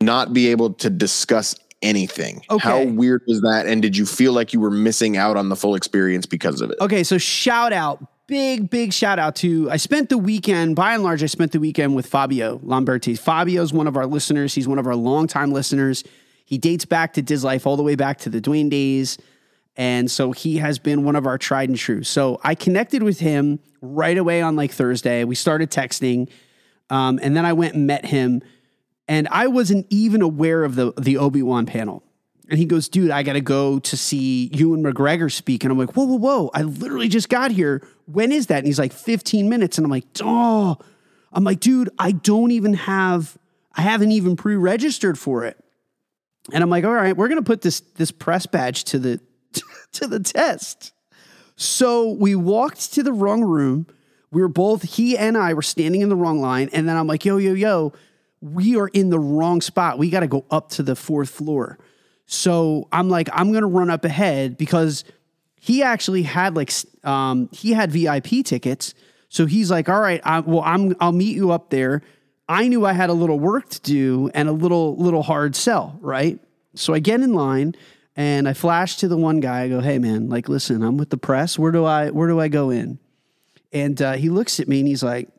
not be able to discuss anything? Okay. How weird was that? And did you feel like you were missing out on the full experience because of it? Okay, so shout out, big, big shout out to I spent the weekend, by and large, I spent the weekend with Fabio Lamberti. Fabio's one of our listeners. He's one of our longtime listeners. He dates back to Dislife all the way back to the Dwayne days. And so he has been one of our tried and true. So I connected with him right away on like Thursday. We started texting. Um, and then I went and met him. And I wasn't even aware of the the Obi-Wan panel. And he goes, dude, I gotta go to see Ewan McGregor speak. And I'm like, whoa, whoa, whoa. I literally just got here. When is that? And he's like, 15 minutes. And I'm like, oh, I'm like, dude, I don't even have, I haven't even pre-registered for it. And I'm like, all right, we're gonna put this this press badge to the to the test. So we walked to the wrong room. We were both, he and I were standing in the wrong line. And then I'm like, yo, yo, yo, we are in the wrong spot. We got to go up to the fourth floor. So I'm like, I'm to run up ahead because he actually had like, um, he had VIP tickets. So he's like, all right, I, well, I'm, I'll meet you up there. I knew I had a little work to do and a little, little hard sell, right? So I get in line and I flash to the one guy. I go, hey man, like, listen, I'm with the press. Where do I, where do I go in? And uh, he looks at me and he's like,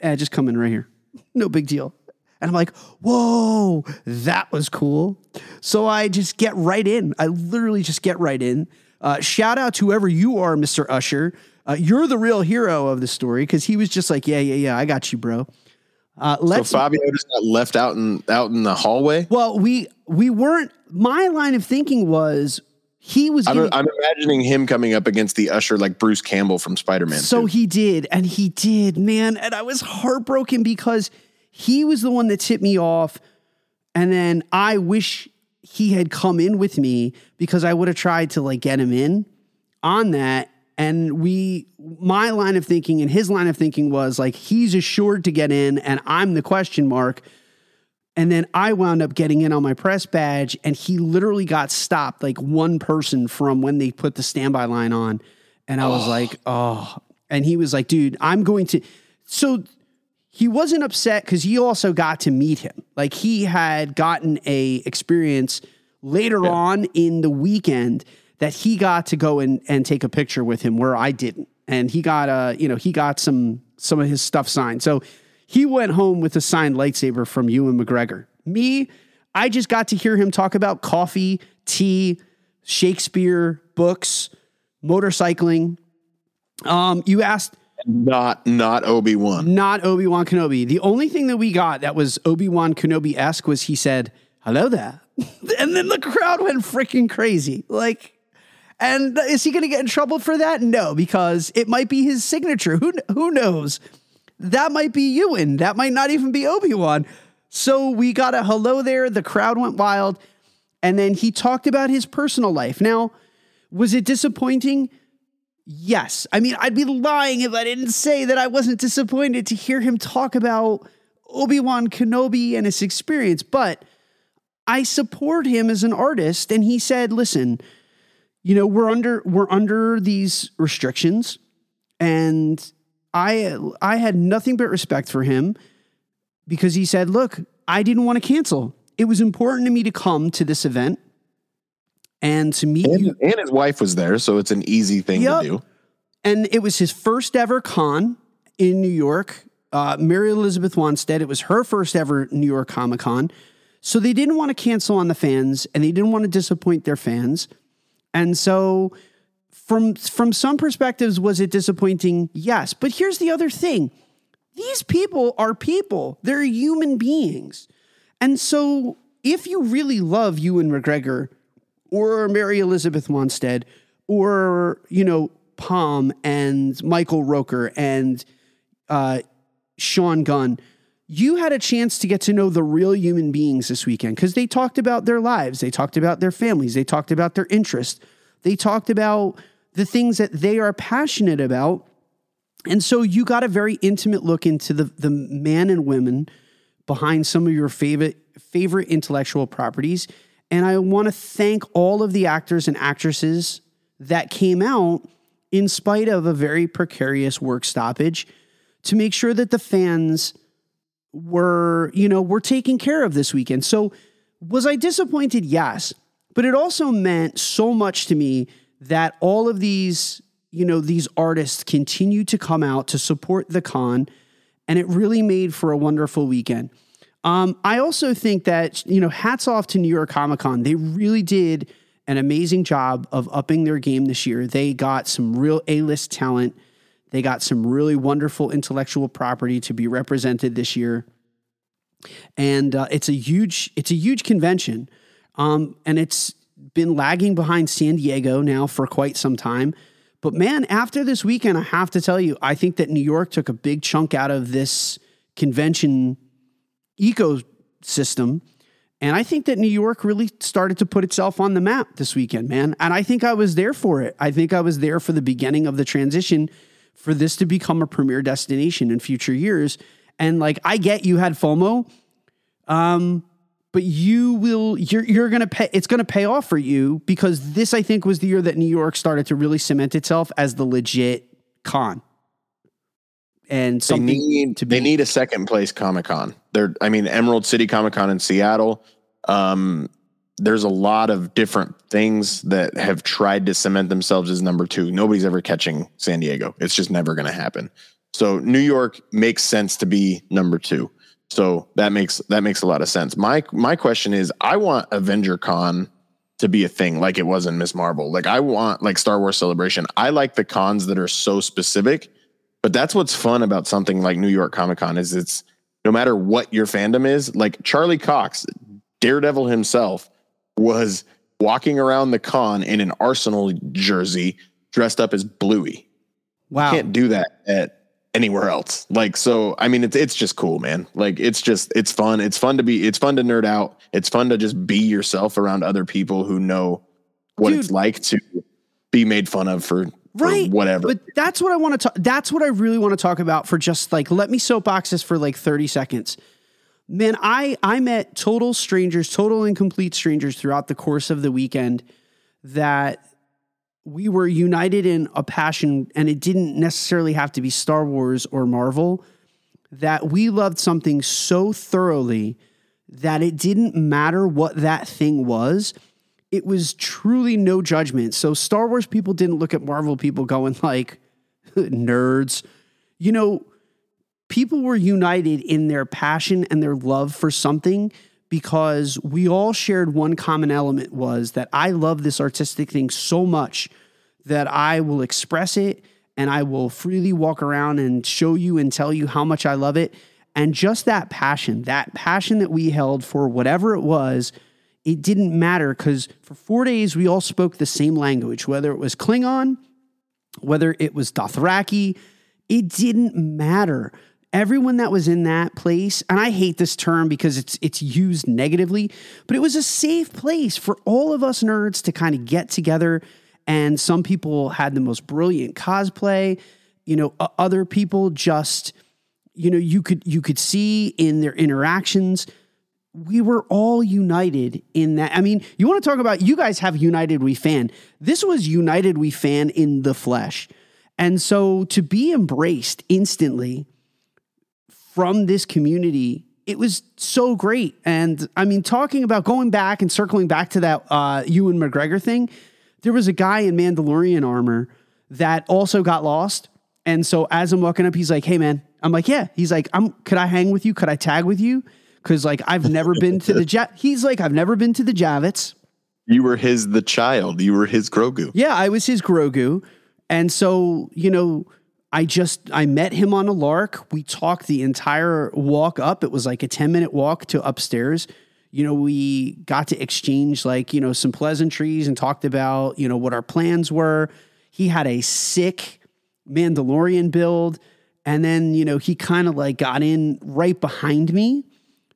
eh, just come in right here. No big deal. And I'm like, whoa, that was cool. So I just get right in. I literally just get right in. Uh, shout out to whoever you are, Mr. Usher. Uh, you're the real hero of the story because he was just like, yeah, yeah, yeah, I got you, bro. Uh, So let's. Fabio just got left out in out in the hallway. well, we we weren't. My line of thinking was he was. I'm, giving- I'm imagining him coming up against the usher like Bruce Campbell from Spider Man. So he did, and he did, man. And I was heartbroken because he was the one that tipped me off. And then I wish he had come in with me because I would have tried to like get him in on that. And we, my line of thinking and his line of thinking was like, he's assured to get in, and I'm the question mark. And then I wound up getting in on my press badge, and he literally got stopped like one person from when they put the standby line on. And I was like, oh. And he was like, dude, I'm going to. So he wasn't upset because he also got to meet him. Like he had gotten a experience later on in the weekend that he got to go and, and take a picture with him where I didn't. And he got a, you know, he got some some of his stuff signed. So he went home with a signed lightsaber from Ewan McGregor. Me, I just got to hear him talk about coffee, tea, Shakespeare, books, motorcycling. Um, you asked Not not Obi Wan. not Obi Wan Kenobi. The only thing that we got that was Obi Wan Kenobi esque was he said, "Hello there," and then the crowd went freaking crazy. Like, and is he going to get in trouble for that? No, because it might be his signature. Who who knows? That might be Ewan. That might not even be Obi Wan. So we got a hello there. The crowd went wild, and then he talked about his personal life. Now, was it disappointing? Yes. I mean, I'd be lying if I didn't say that I wasn't disappointed to hear him talk about Obi Wan Kenobi and his experience, but I support him as an artist. And he said, listen, you know, we're under we're under these restrictions. And I I had nothing but respect for him because he said, look, I didn't want to cancel. It was important to me to come to this event and to meet you. And, and his wife was there, so it's an easy thing Yep. to do. and it was his first ever con in New York. Uh, Mary Elizabeth Winstead, it was her first ever New York Comic Con. So they didn't want to cancel on the fans and they didn't want to disappoint their fans. And so from from some perspectives was it disappointing? Yes, but here's the other thing. These people are people. They're human beings. And so if you really love Ewan McGregor or Mary Elizabeth Winstead or, you know, Palm and Michael Rooker and uh, Sean Gunn, you had a chance to get to know the real human beings this weekend because they talked about their lives, they talked about their families, they talked about their interests, they talked about the things that they are passionate about. And so you got a very intimate look into the, the man and women behind some of your favorite favorite intellectual properties. And I want to thank all of the actors and actresses that came out in spite of a very precarious work stoppage to make sure that the fans were, you know, were taken care of this weekend. So was I disappointed? Yes. But it also meant so much to me that all of these, you know, these artists continued to come out to support the con. And it really made for a wonderful weekend. Um, I also think that, you know, hats off to New York Comic Con. They really did an amazing job of upping their game this year. They got some real A list talent. They got some really wonderful intellectual property to be represented this year, and uh, it's a huge it's a huge convention, um, and it's been lagging behind San Diego now for quite some time. But man, after this weekend, I have to tell you, I think that New York took a big chunk out of this convention ecosystem. And I think that New York really started to put itself on the map this weekend, man. And I think I was there for it. I think I was there for the beginning of the transition for this to become a premier destination in future years. And like, I get you had FOMO, um, but you will, you're, you're going to pay, it's going to pay off for you because this, I think, was the year that New York started to really cement itself as the legit con. And They need to they need a second place Comic Con. They're I mean Emerald City Comic Con in Seattle. Um, there's a lot of different things that have tried to cement themselves as number two. Nobody's ever catching San Diego. It's just never going to happen. So New York makes sense to be number two. So that makes that makes a lot of sense. My my question is, I want Avenger Con to be a thing like it was in Miss Marvel. Like I want like Star Wars Celebration. I like the cons that are so specific, but that's what's fun about something like New York Comic Con is it's no matter what your fandom is, like Charlie Cox, Daredevil himself was walking around the con in an Arsenal jersey dressed up as Bluey. wow. Can't do that at anywhere else. Like so I mean it's it's just cool, man. Like it's just it's fun. It's fun to be it's fun to nerd out. It's fun to just be yourself around other people who know what it's like to be made fun of for right whatever. but that's what i want to talk that's what i really want to talk about for just like let me soapbox this for like 30 seconds man, I I met total strangers, total and complete strangers throughout the course of the weekend that we were united in a passion, and it didn't necessarily have to be Star Wars or Marvel. That we loved something so thoroughly that it didn't matter what that thing was. It was truly no judgment. So Star Wars people didn't look at Marvel people going like nerds. You know, people were united in their passion and their love for something because we all shared one common element was that I love this artistic thing so much that I will express it and I will freely walk around and show you and tell you how much I love it. And just that passion, that passion that we held for whatever it was, it didn't matter because for four days we all spoke the same language, whether it was Klingon, whether it was Dothraki, it didn't matter. Everyone that was in that place, and I hate this term because it's it's used negatively, but it was a safe place for all of us nerds to kind of get together. And some people had the most brilliant cosplay. You know, other people just, you know, you could you could see in their interactions we were all united in that. I mean, you want to talk about you guys have United We Fan. This was United We Fan in the flesh. And so to be embraced instantly from this community, it was so great. And I mean, talking about going back and circling back to that uh, Ewan McGregor thing, there was a guy in Mandalorian armor that also got lost. And so as I'm walking up, he's like, "Hey, man," I'm like, "Yeah." He's like, "I'm. Could I hang with you? Could I tag with you?" Because like I've never been to the ja- He's like, "I've never been to the Javits." You were his the child. You were his Grogu. Yeah, I was his Grogu. And so, you know, I just I met him on a lark. We talked the entire walk up. It was like a 10 minute walk to upstairs. You know, we got to exchange like, you know, some pleasantries and talked about, you know, what our plans were. He had a sick Mandalorian build. And then, you know, he kind of like got in right behind me.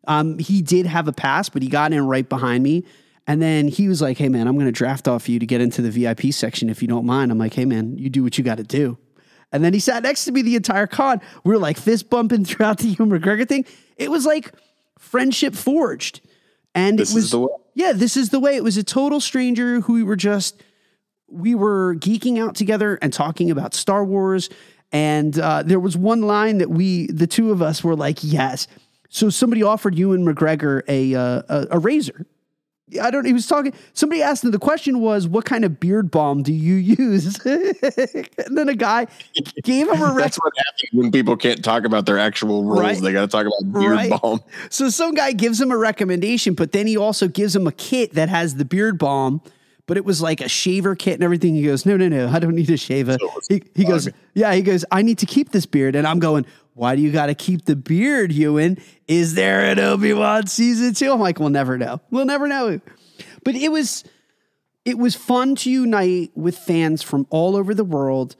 Um, he did have a pass, but he got in right behind me. And then he was like, Hey, man, I'm going to draft off you to get into the VIP section if you don't mind. I'm like, Hey, man, you do what you got to do. And then he sat next to me the entire con. We were like fist bumping throughout the Ewan McGregor thing. It was like friendship forged. And This it was, is the way. yeah, this is the way. It was a total stranger who we were just, we were geeking out together and talking about Star Wars. And uh, there was one line that we, the two of us, were like, yes. So somebody offered Ewan McGregor a uh, a, a razor. I don't. He was talking. Somebody asked him. The question was, "What kind of beard balm do you use?" and then a guy gave him a. That's what happens when people can't talk about their actual roles. Right. They got to talk about beard Right. balm. So some guy gives him a recommendation, but then he also gives him a kit that has the beard balm, but it was like a shaver kit and everything. He goes, No, no, no, I don't need a shaver. He, he goes, Yeah, he goes, I need to keep this beard. And I'm going, Why do you got to keep the beard, Ewan? Is there an Obi Wan season two? I'm like, We'll never know. We'll never know. But it was it was fun to unite with fans from all over the world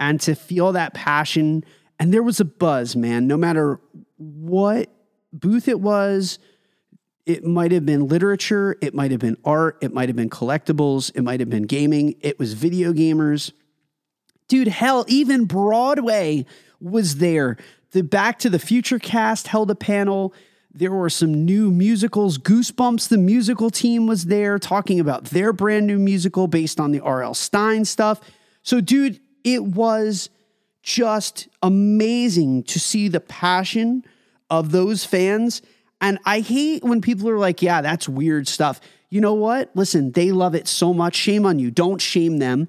and to feel that passion. And there was a buzz, man, no matter what booth it was. It might have been literature, it might have been art, it might have been collectibles, it might have been gaming, it was video gamers. Dude, hell, even Broadway was there. The Back to the Future cast held a panel. There were some new musicals. Goosebumps, the musical team was there talking about their brand new musical based on the R.L. Stine stuff. So, dude, it was just amazing to see the passion of those fans. And I hate when people are like, yeah, that's weird stuff. You know what? Listen, they love it so much. Shame on you. Don't shame them.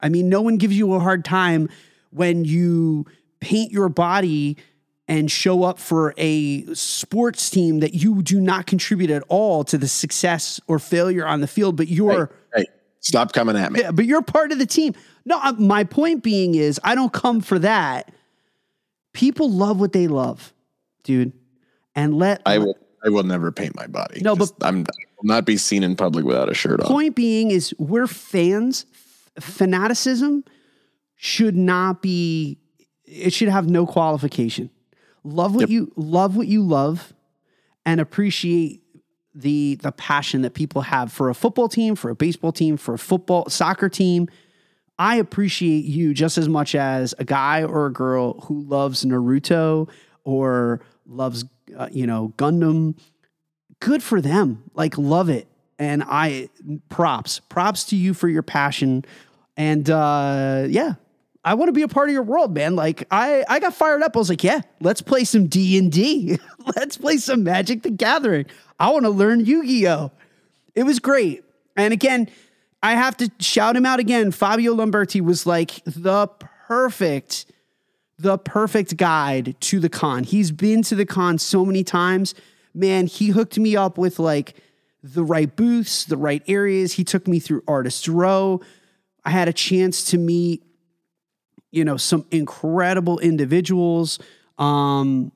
I mean, no one gives you a hard time when you paint your body and show up for a sports team that you do not contribute at all to the success or failure on the field, but you're Hey, stop coming at me. yeah, but you're part of the team. No, uh, my point being is I don't come for that. People love what they love, dude. And let I will. I will never paint my body. No, but- I'm. I will not be seen in public without a shirt on. point being is we're fans. Fanaticism should not be. It should have no qualification. Love what you love what you love, and appreciate the the passion that people have for a football team, for a baseball team, for a football soccer team. I appreciate you just as much as a guy or a girl who loves Naruto or loves, uh, you know, Gundam. Good for them. Like, love it. And I, props, props to you for your passion. And uh, yeah, I want to be a part of your world, man. Like I, I got fired up. I was like, yeah, let's play some D and D. Let's play some Magic the Gathering. I want to learn Yu Gi Oh. It was great. And again, I have to shout him out again. Fabio Lamberti was like the perfect, the perfect guide to the con. He's been to the con so many times. Man, he hooked me up with like the right booths, the right areas. He took me through Artist Row. I had a chance to meet you know, some incredible individuals. Um,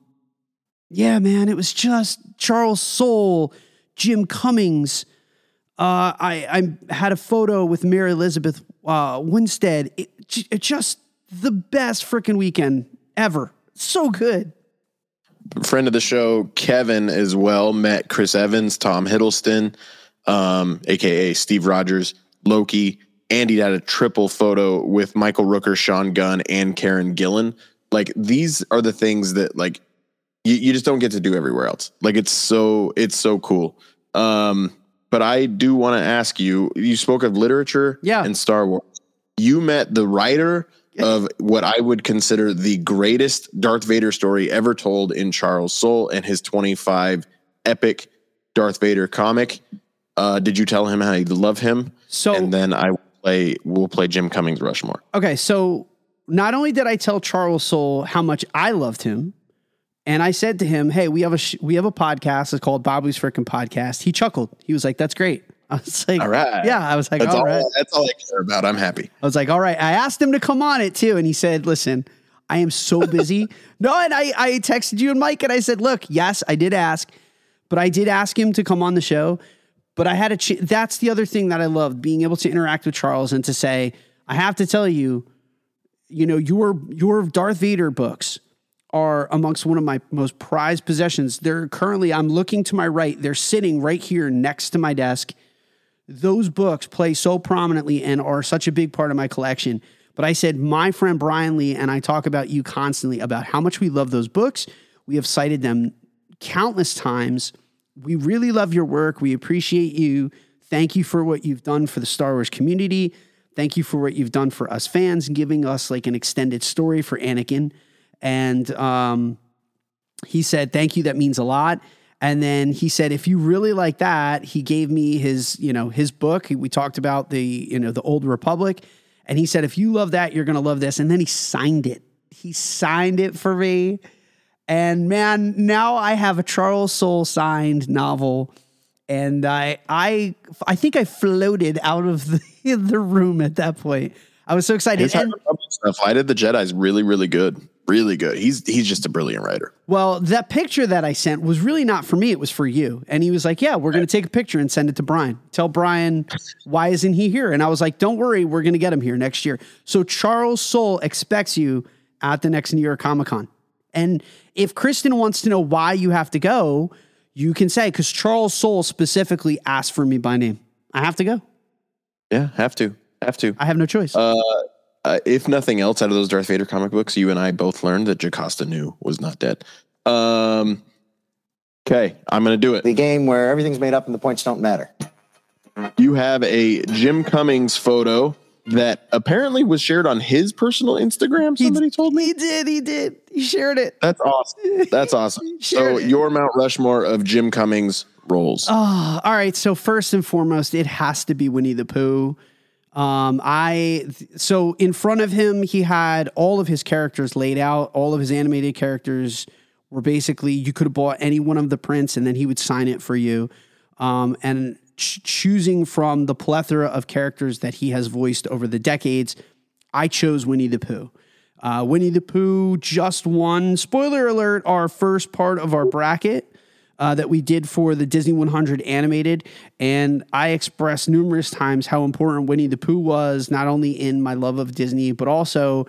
yeah, man, it was just Charles Soule, Jim Cummings. Uh, I, I had a photo with Mary Elizabeth uh, Winstead. It, it just the best freaking weekend ever. So good. Friend of the show, Kevin, as well, met Chris Evans, Tom Hiddleston, um, aka Steve Rogers, Loki, Andy had a triple photo with Michael Rooker, Sean Gunn, and Karen Gillan. Like these are the things that like you, you just don't get to do everywhere else. Like it's so it's so cool. Um, but I do want to ask you. You spoke of literature, yeah. and Star Wars. You met the writer of what I would consider the greatest Darth Vader story ever told in Charles Soule and his 25 epic Darth Vader comic. Uh, did you tell him how you love him? So, and then I play we'll play Jim Cummings Rushmore. Okay, so not only did I tell Charles Soule how much I loved him, and I said to him, "Hey, we have a sh- we have a podcast. It's called Bobby's Frickin' Podcast." He chuckled. He was like, "That's great." I was like, "All right." Yeah, I was like, that's all, all right. That's all I care about. I'm happy." I was like, "All right." I asked him to come on it too, and he said, "Listen, I am so busy." no, and I I texted you and Mike, and I said, "Look, yes, I did ask, but I did ask him to come on the show." But I had a ch- that's the other thing that I loved being able to interact with Charles and to say, I have to tell you, you know, your your Darth Vader books are amongst one of my most prized possessions. They're currently I'm looking to my right. They're sitting right here next to my desk. Those books play so prominently and are such a big part of my collection. But I said, my friend Brian Lee and I talk about you constantly about how much we love those books. We have cited them countless times we really love your work. We appreciate you. Thank you for what you've done for the Star Wars community. Thank you for what you've done for us fans and giving us like an extended story for Anakin. And um, he said, Thank you. That means a lot. And then he said, if you really like that, he gave me his, you know, his book. We talked about the, you know, the Old Republic. And he said, if you love that, you're going to love this. And then he signed it. He signed it for me. And man, now I have a Charles Soule signed novel. And I I I think I floated out of the, the room at that point. I was so excited. And, stuff, of the Jedi is really, really good. Really good. He's he's just a brilliant writer. Well, that picture that I sent was really not for me. It was for you. And he was like, "Yeah, we're going to take a picture and send it to Brian. Tell Brian why isn't he here?" And I was like, "Don't worry, we're going to get him here next year." So Charles Soule expects you at the next New York Comic Con. And if Kristen wants to know why you have to go, you can say, because Charles Soule specifically asked for me by name. I have to go. Yeah, have to. Have to. I have no choice. Uh, uh, if nothing else, out of those Darth Vader comic books, you and I both learned that Jocasta Nu was not dead. Um, okay, I'm going to do it. The game where everything's made up and the points don't matter. You have a Jim Cummings photo that apparently was shared on his personal Instagram. Somebody he, told me he did. He did. He shared it. That's awesome. That's awesome. so it. your Mount Rushmore of Jim Cummings roles. Oh, all right. So first and foremost, it has to be Winnie the Pooh. Um, I so in front of him, he had all of his characters laid out. All of his animated characters were basically you could have bought any one of the prints, and then he would sign it for you. Um, and ch- choosing from the plethora of characters that he has voiced over the decades, I chose Winnie the Pooh. Uh, Winnie the Pooh just won, spoiler alert, our first part of our bracket. Uh, that we did for the Disney 100 animated. And I expressed numerous times how important Winnie the Pooh was, not only in my love of Disney, but also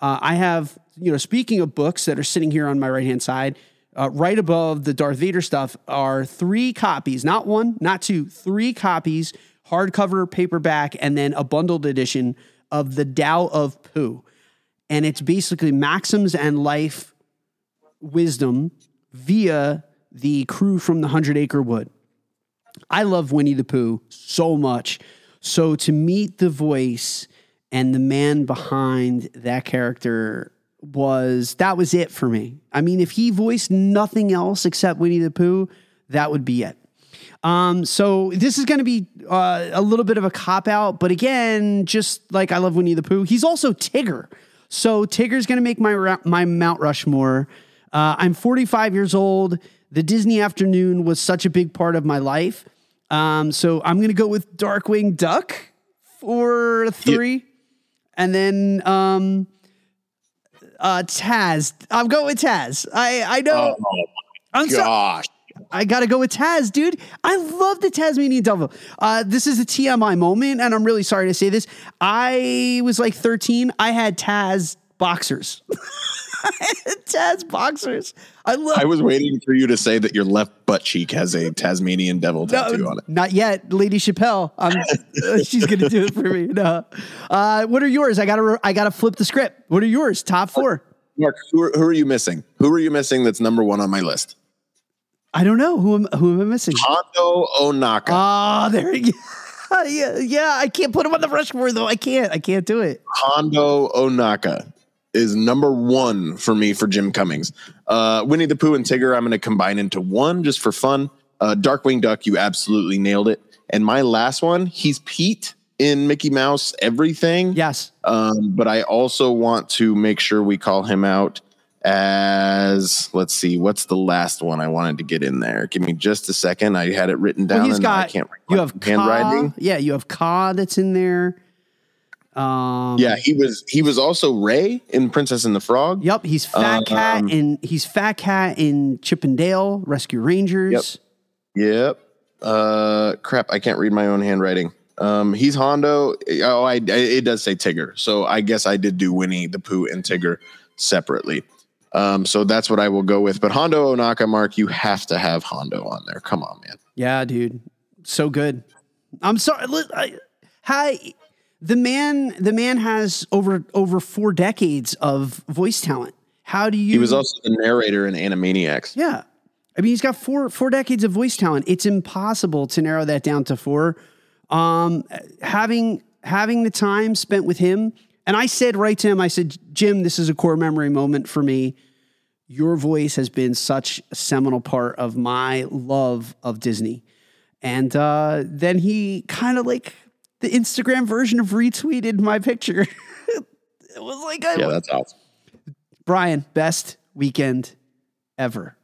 uh, I have, you know, speaking of books that are sitting here on my right hand side, uh, right above the Darth Vader stuff are three copies, not one, not two, three copies, hardcover, paperback, and then a bundled edition of the Tao of Pooh. And it's basically maxims and life wisdom via the crew from the Hundred Acre Wood. I love Winnie the Pooh so much. So to meet the voice and the man behind that character was that was it for me. I mean, if he voiced nothing else except Winnie the Pooh, that would be it. Um, so this is going to be uh, a little bit of a cop out, but again, just like I love Winnie the Pooh, he's also Tigger. So Tigger's going to make my my Mount Rushmore. Uh, I'm 45 years old. The Disney afternoon was such a big part of my life. Um, so I'm going to go with Darkwing Duck for three, and then um, uh, Taz. I'm going with Taz. I I know. I'm so- Gosh. I gotta go with Taz, dude. I love the Tasmanian Devil. Uh, this is a TMI moment, and I'm really sorry to say this. I was like 13. I had Taz boxers. Taz boxers. I love. I was waiting for you to say that your left butt cheek has a Tasmanian devil tattoo on it. Not yet, Lady Chappelle. Um, she's gonna do it for me. No. Uh, what are yours? I gotta. I gotta flip the script. What are yours? Top four. Mark, who are, who are you missing? Who are you missing that's number one on my list? I don't know who am who am I missing. Hondo Ohnaka. Ah, there you. yeah, yeah. I can't put him on the Rushmore though. I can't. I can't do it. Hondo Ohnaka is number one for me for Jim Cummings. Uh, Winnie the Pooh and Tigger, I'm going to combine into one just for fun. Uh, Darkwing Duck, you absolutely nailed it. And my last one, he's Pete in Mickey Mouse Everything. Yes. Um, but I also want to make sure we call him out as let's see, what's the last one I wanted to get in there? Give me just a second. I had it written down Well, he's and I got. can't You have handwriting. Kaa, yeah, you have Kaa that's in there. Um, Yeah, he was he was also Ray in Princess and the Frog. Yep, he's Fat Cat Um, in he's Fat Cat in Chip 'n Dale Rescue Rangers. Yep. Uh, crap, I can't read my own handwriting. Um, he's Hondo. Oh, I, I it does say Tigger. So I guess I did do Winnie the Pooh and Tigger separately. Um, so that's what I will go with. But Hondo Ohnaka, Mark, you have to have Hondo on there. Come on, man. Yeah, dude, so good. I'm sorry. I, hi, the man. The man has over over four decades of voice talent. How do you? He was also the narrator in Animaniacs. Yeah. I mean, he's got four four decades of voice talent. It's impossible to narrow that down to four. Um, having having the time spent with him, and I said right to him, I said, Jim, this is a core memory moment for me. Your voice has been such a seminal part of my love of Disney. And uh, then he kind of like the Instagram version of retweeted my picture. it was like, I, Yeah, that's awesome. Brian, best weekend ever.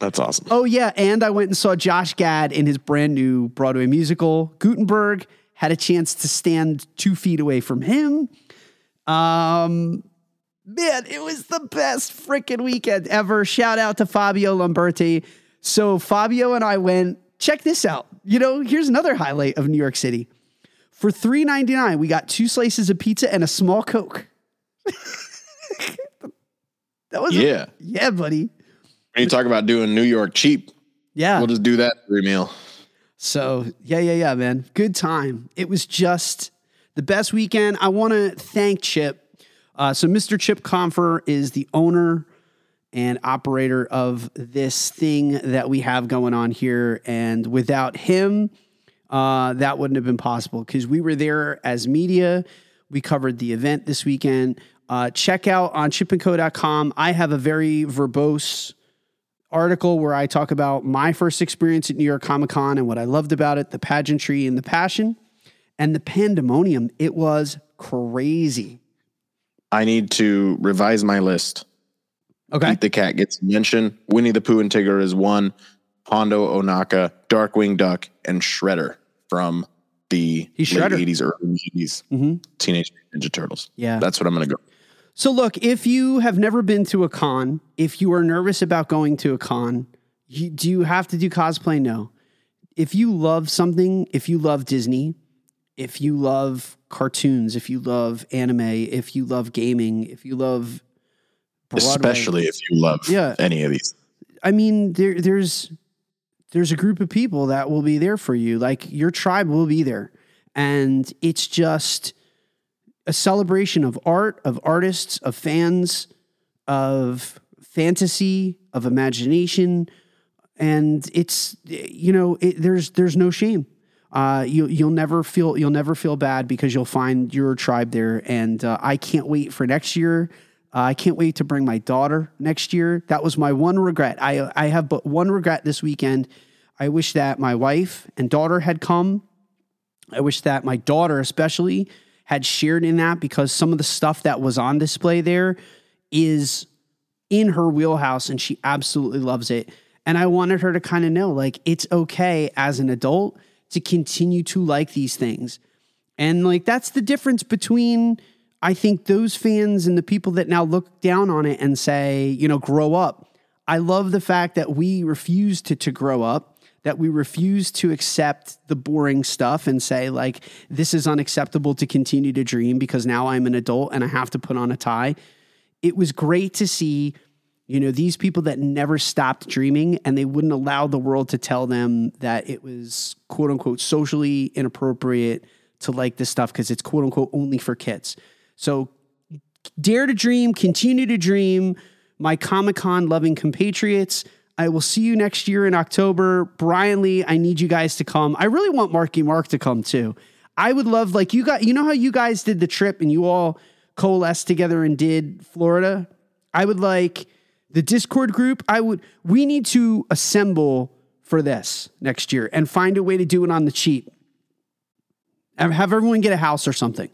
That's awesome. Oh yeah, and I went and saw Josh Gad in his brand new Broadway musical Gutenberg. Had a chance to stand two feet away from him. Um, man, it was the best freaking weekend ever. Shout out to Fabio Lamberti. So Fabio and I went. Check this out. You know, here's another highlight of New York City. For three ninety nine, we got two slices of pizza and a small Coke. that was a- Yeah. yeah, buddy. When you talk about doing New York cheap, Yeah. we'll just do that every meal. So yeah, yeah, yeah, man. Good time. It was just the best weekend. I want to thank Chip. Uh, so Mr. Chip Confer is the owner and operator of this thing that we have going on here, and without him, uh, that wouldn't have been possible because we were there as media. We covered the event this weekend. Uh, check out on chipandco.com. I have a very verbose article where I talk about my first experience at New York Comic Con and what I loved about it, the pageantry and the passion and the pandemonium. It was crazy. I need to revise my list. Okay. The Cat gets mentioned. Winnie the Pooh and Tigger is one. Hondo Ohnaka, Darkwing Duck, and Shredder from the He's late Shredder. 80s, early 80s Mhm. Teenage Ninja Turtles. Yeah. That's what I'm going to go. So, look, if you have never been to a con, if you are nervous about going to a con, you, do you have to do cosplay? No. If you love something, if you love Disney, if you love cartoons, if you love anime, if you love gaming, if you love Broadway, Especially if you love Yeah. any of these. I mean, there, there's there's a group of people that will be there for you. Like your tribe will be there, and it's just a celebration of art, of artists, of fans, of fantasy, of imagination, and it's you know it, there's there's no shame. Uh, you you'll never feel you'll never feel bad because you'll find your tribe there, and uh, I can't wait for next year. Uh, I can't wait to bring my daughter next year. That was my one regret. I I have but one regret this weekend. I wish that my wife and daughter had come. I wish that my daughter especially had shared in that because some of the stuff that was on display there is in her wheelhouse and she absolutely loves it. And I wanted her to kind of know like it's okay as an adult to continue to like these things. And like that's the difference between I think those fans and the people that now look down on it and say, you know, grow up. I love the fact that we refuse to to grow up that we refuse to accept the boring stuff and say like this is unacceptable to continue to dream because now I'm an adult and I have to put on a tie. It was great to see you know these people that never stopped dreaming and they wouldn't allow the world to tell them that it was quote unquote socially inappropriate to like this stuff because it's quote unquote only for kids. So dare to dream, continue to dream. My Comic Con loving compatriots, I will see you next year in October. Brian Lee, I need you guys to come. I really want Marky Mark to come too. I would love like you got you know how you guys did the trip and you all coalesced together and did Florida. I would like the Discord group. I would we need to assemble for this next year and find a way to do it on the cheap. Have everyone get a house or something.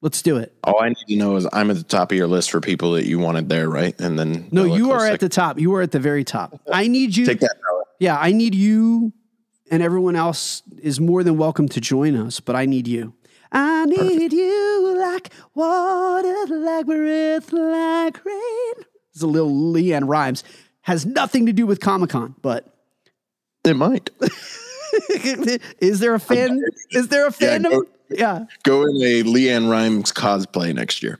Let's do it. All I need to know is I'm at the top of your list for people that you wanted there, right? And then no, you are at the top. You are at the very top. I need you. Take that. Yeah, I need you, and everyone else is more than welcome to join us. But I need you. I need Perfect. you like water, like breath, like rain. It's a little LeAnn Rimes. Has nothing to do with Comic Con, but it might. is there a fan? Is there a fandom? Yeah, yeah. Go in a LeAnn Rimes cosplay next year.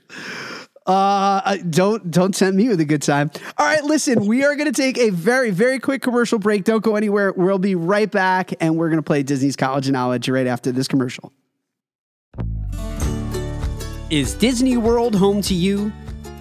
Uh, don't don't tempt me with a good time. All right, listen, we are going to take a very very quick commercial break. Don't go anywhere. We'll be right back, and we're going to play Disney's College of Knowledge right after this commercial. Is Disney World home to you?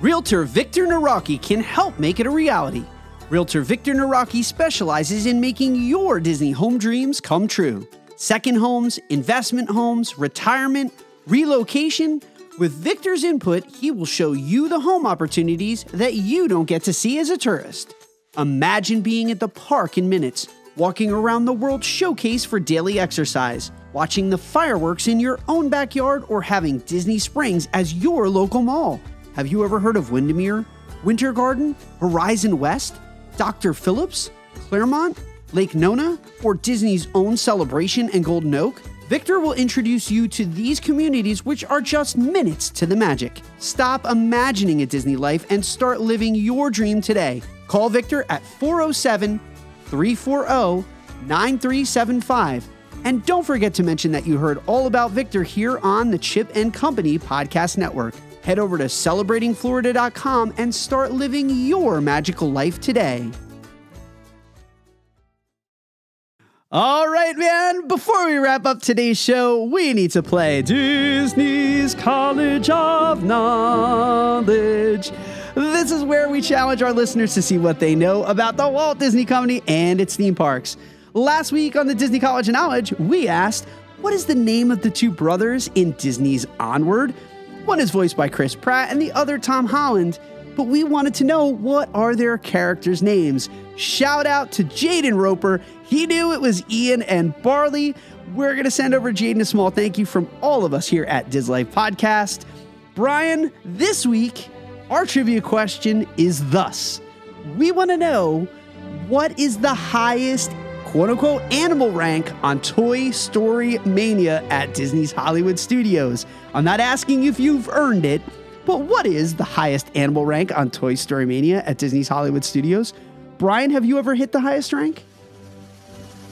Realtor Victor Naraki can help make it a reality. Realtor Victor Naraki specializes in making your Disney home dreams come true. Second homes, investment homes, retirement, relocation. With Victor's input, he will show you the home opportunities that you don't get to see as a tourist. Imagine being at the park in minutes, walking around the World Showcase for daily exercise, watching the fireworks in your own backyard, or having Disney Springs as your local mall. Have you ever heard of Windermere, Winter Garden, Horizon West? Dr. Phillips, Clermont, Lake Nona, or Disney's own Celebration and Golden Oak, Victor will introduce you to these communities which are just minutes to the magic. Stop imagining a Disney life and start living your dream today. Call Victor at 407 340 9375. And don't forget to mention that you heard all about Victor here on the Chip and Company Podcast Network head over to celebratingflorida.com and start living your magical life today. All right, man. Before we wrap up today's show, we need to play Disney's College of Knowledge. This is where we challenge our listeners to see what they know about the Walt Disney Company and its theme parks. Last week on the Disney College of Knowledge, we asked, What is the name of the two brothers in Disney's Onward? One is voiced by Chris Pratt and the other Tom Holland, but we wanted to know what are their characters' names. Shout out to Jaden Roper. He knew it was Ian and Barley. We're going to send over Jaden a small thank you from all of us here at Dislife Podcast. Brian, this week, our trivia question is thus We want to know what is the highest quote unquote animal rank on Toy Story Mania at Disney's Hollywood Studios. I'm not asking if you've earned it, but what is the highest animal rank on Toy Story Mania at Disney's Hollywood Studios? Brian, have you ever hit the highest rank?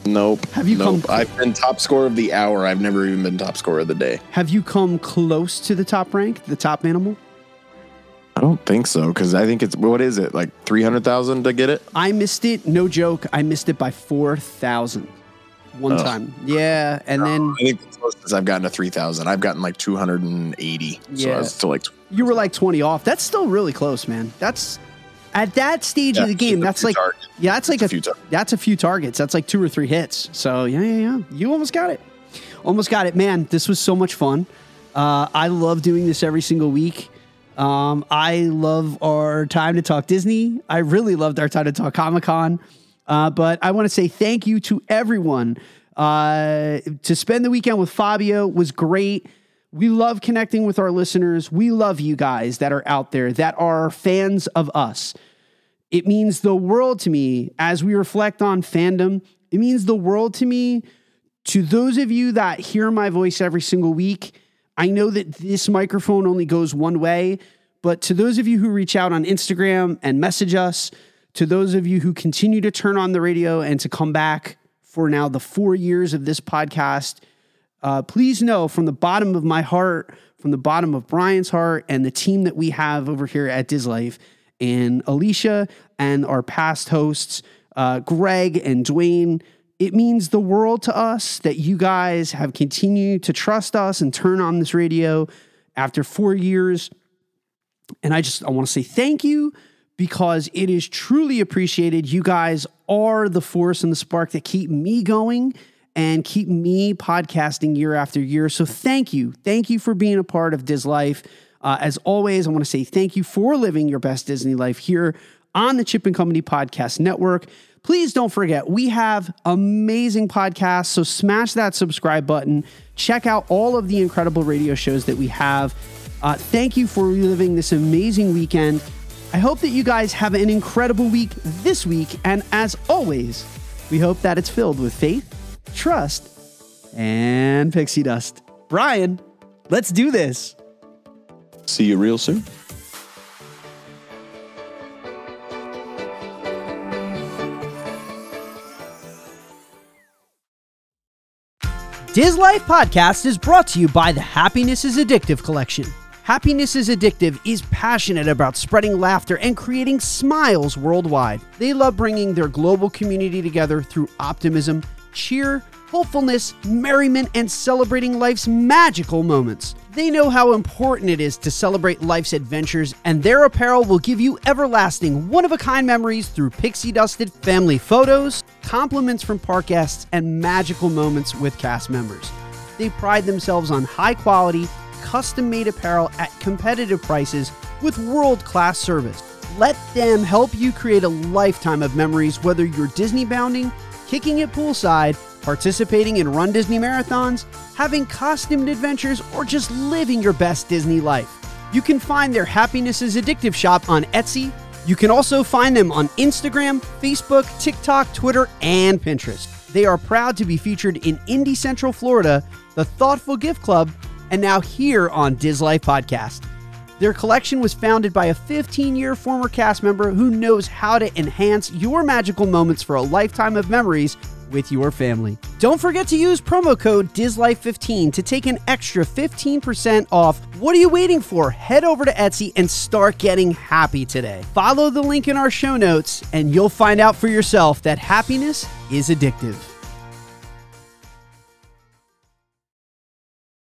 Nope. Have you nope. come? I've been top score of the hour. I've never even been top score of the day. Have you come close to the top rank, the top animal? I don't think so because I think it's what is it like three hundred thousand to get it? I missed it. No joke. I missed it by four thousand one oh. time. Yeah, and then I think the closest I've gotten to three thousand. I've gotten like two hundred and eighty. Yeah. So I was still like you were like twenty off. That's still really close, man. That's At that stage Yeah, of the game, that's like targets. yeah, that's like a a, few targets. that's a few targets. That's like two or three hits. So yeah, yeah, yeah. You almost got it. Almost got it, man. This was so much fun. Uh, I love doing this every single week. Um, I love our time to talk Disney. I really loved our time to talk Comic Con. Uh, but I want to say thank you to everyone. Uh, to spend the weekend with Fabio was great. We love connecting with our listeners. We love you guys that are out there that are fans of us. It means the world to me as we reflect on fandom. It means the world to me to those of you that hear my voice every single week. I know that this microphone only goes one way, but to those of you who reach out on Instagram and message us, to those of you who continue to turn on the radio and to come back for now the four years of this podcast, uh, please know from the bottom of my heart, from the bottom of Brian's heart, and the team that we have over here at Dislife, and Alicia and our past hosts, uh, Greg and Dwayne. It means the world to us that you guys have continued to trust us and turn on this radio after four years. And I just I want to say thank you because it is truly appreciated. You guys are the force and the spark that keep me going and keep me podcasting year after year. So thank you. Thank you for being a part of Dislife. Uh, as always, I want to say thank you for living your best Disney life here on the Chip and Company Podcast Network. Please don't forget, we have amazing podcasts. So smash that subscribe button. Check out all of the incredible radio shows that we have. Uh, thank you for reliving this amazing weekend. I hope that you guys have an incredible week this week. And as always, we hope that it's filled with faith, trust, and pixie dust. Brian, let's do this. See you real soon. Dislife Podcast is brought to you by the Happiness is Addictive Collection. Happiness is Addictive is passionate about spreading laughter and creating smiles worldwide. They love bringing their global community together through optimism, cheer, hopefulness, merriment, and celebrating life's magical moments. They know how important it is to celebrate life's adventures, and their apparel will give you everlasting, one of a kind memories through pixie dusted family photos, compliments from park guests, and magical moments with cast members. They pride themselves on high quality, custom made apparel at competitive prices with world class service. Let them help you create a lifetime of memories, whether you're Disney bounding, kicking it poolside, participating in Run Disney marathons, having costumed adventures, or just living your best Disney life. You can find their Happiness is Addictive shop on Etsy. You can also find them on Instagram, Facebook, TikTok, Twitter, and Pinterest. They are proud to be featured in Indy Central Florida, the Thoughtful Gift Club, and now here on Dislife Podcast. Their collection was founded by a 15 year former cast member who knows how to enhance your magical moments for a lifetime of memories with your family. Don't forget to use promo code DISLIFE15 to take an extra 15% off. What are you waiting for? Head over to Etsy and start getting happy today. Follow the link in our show notes and you'll find out for yourself that happiness is addictive.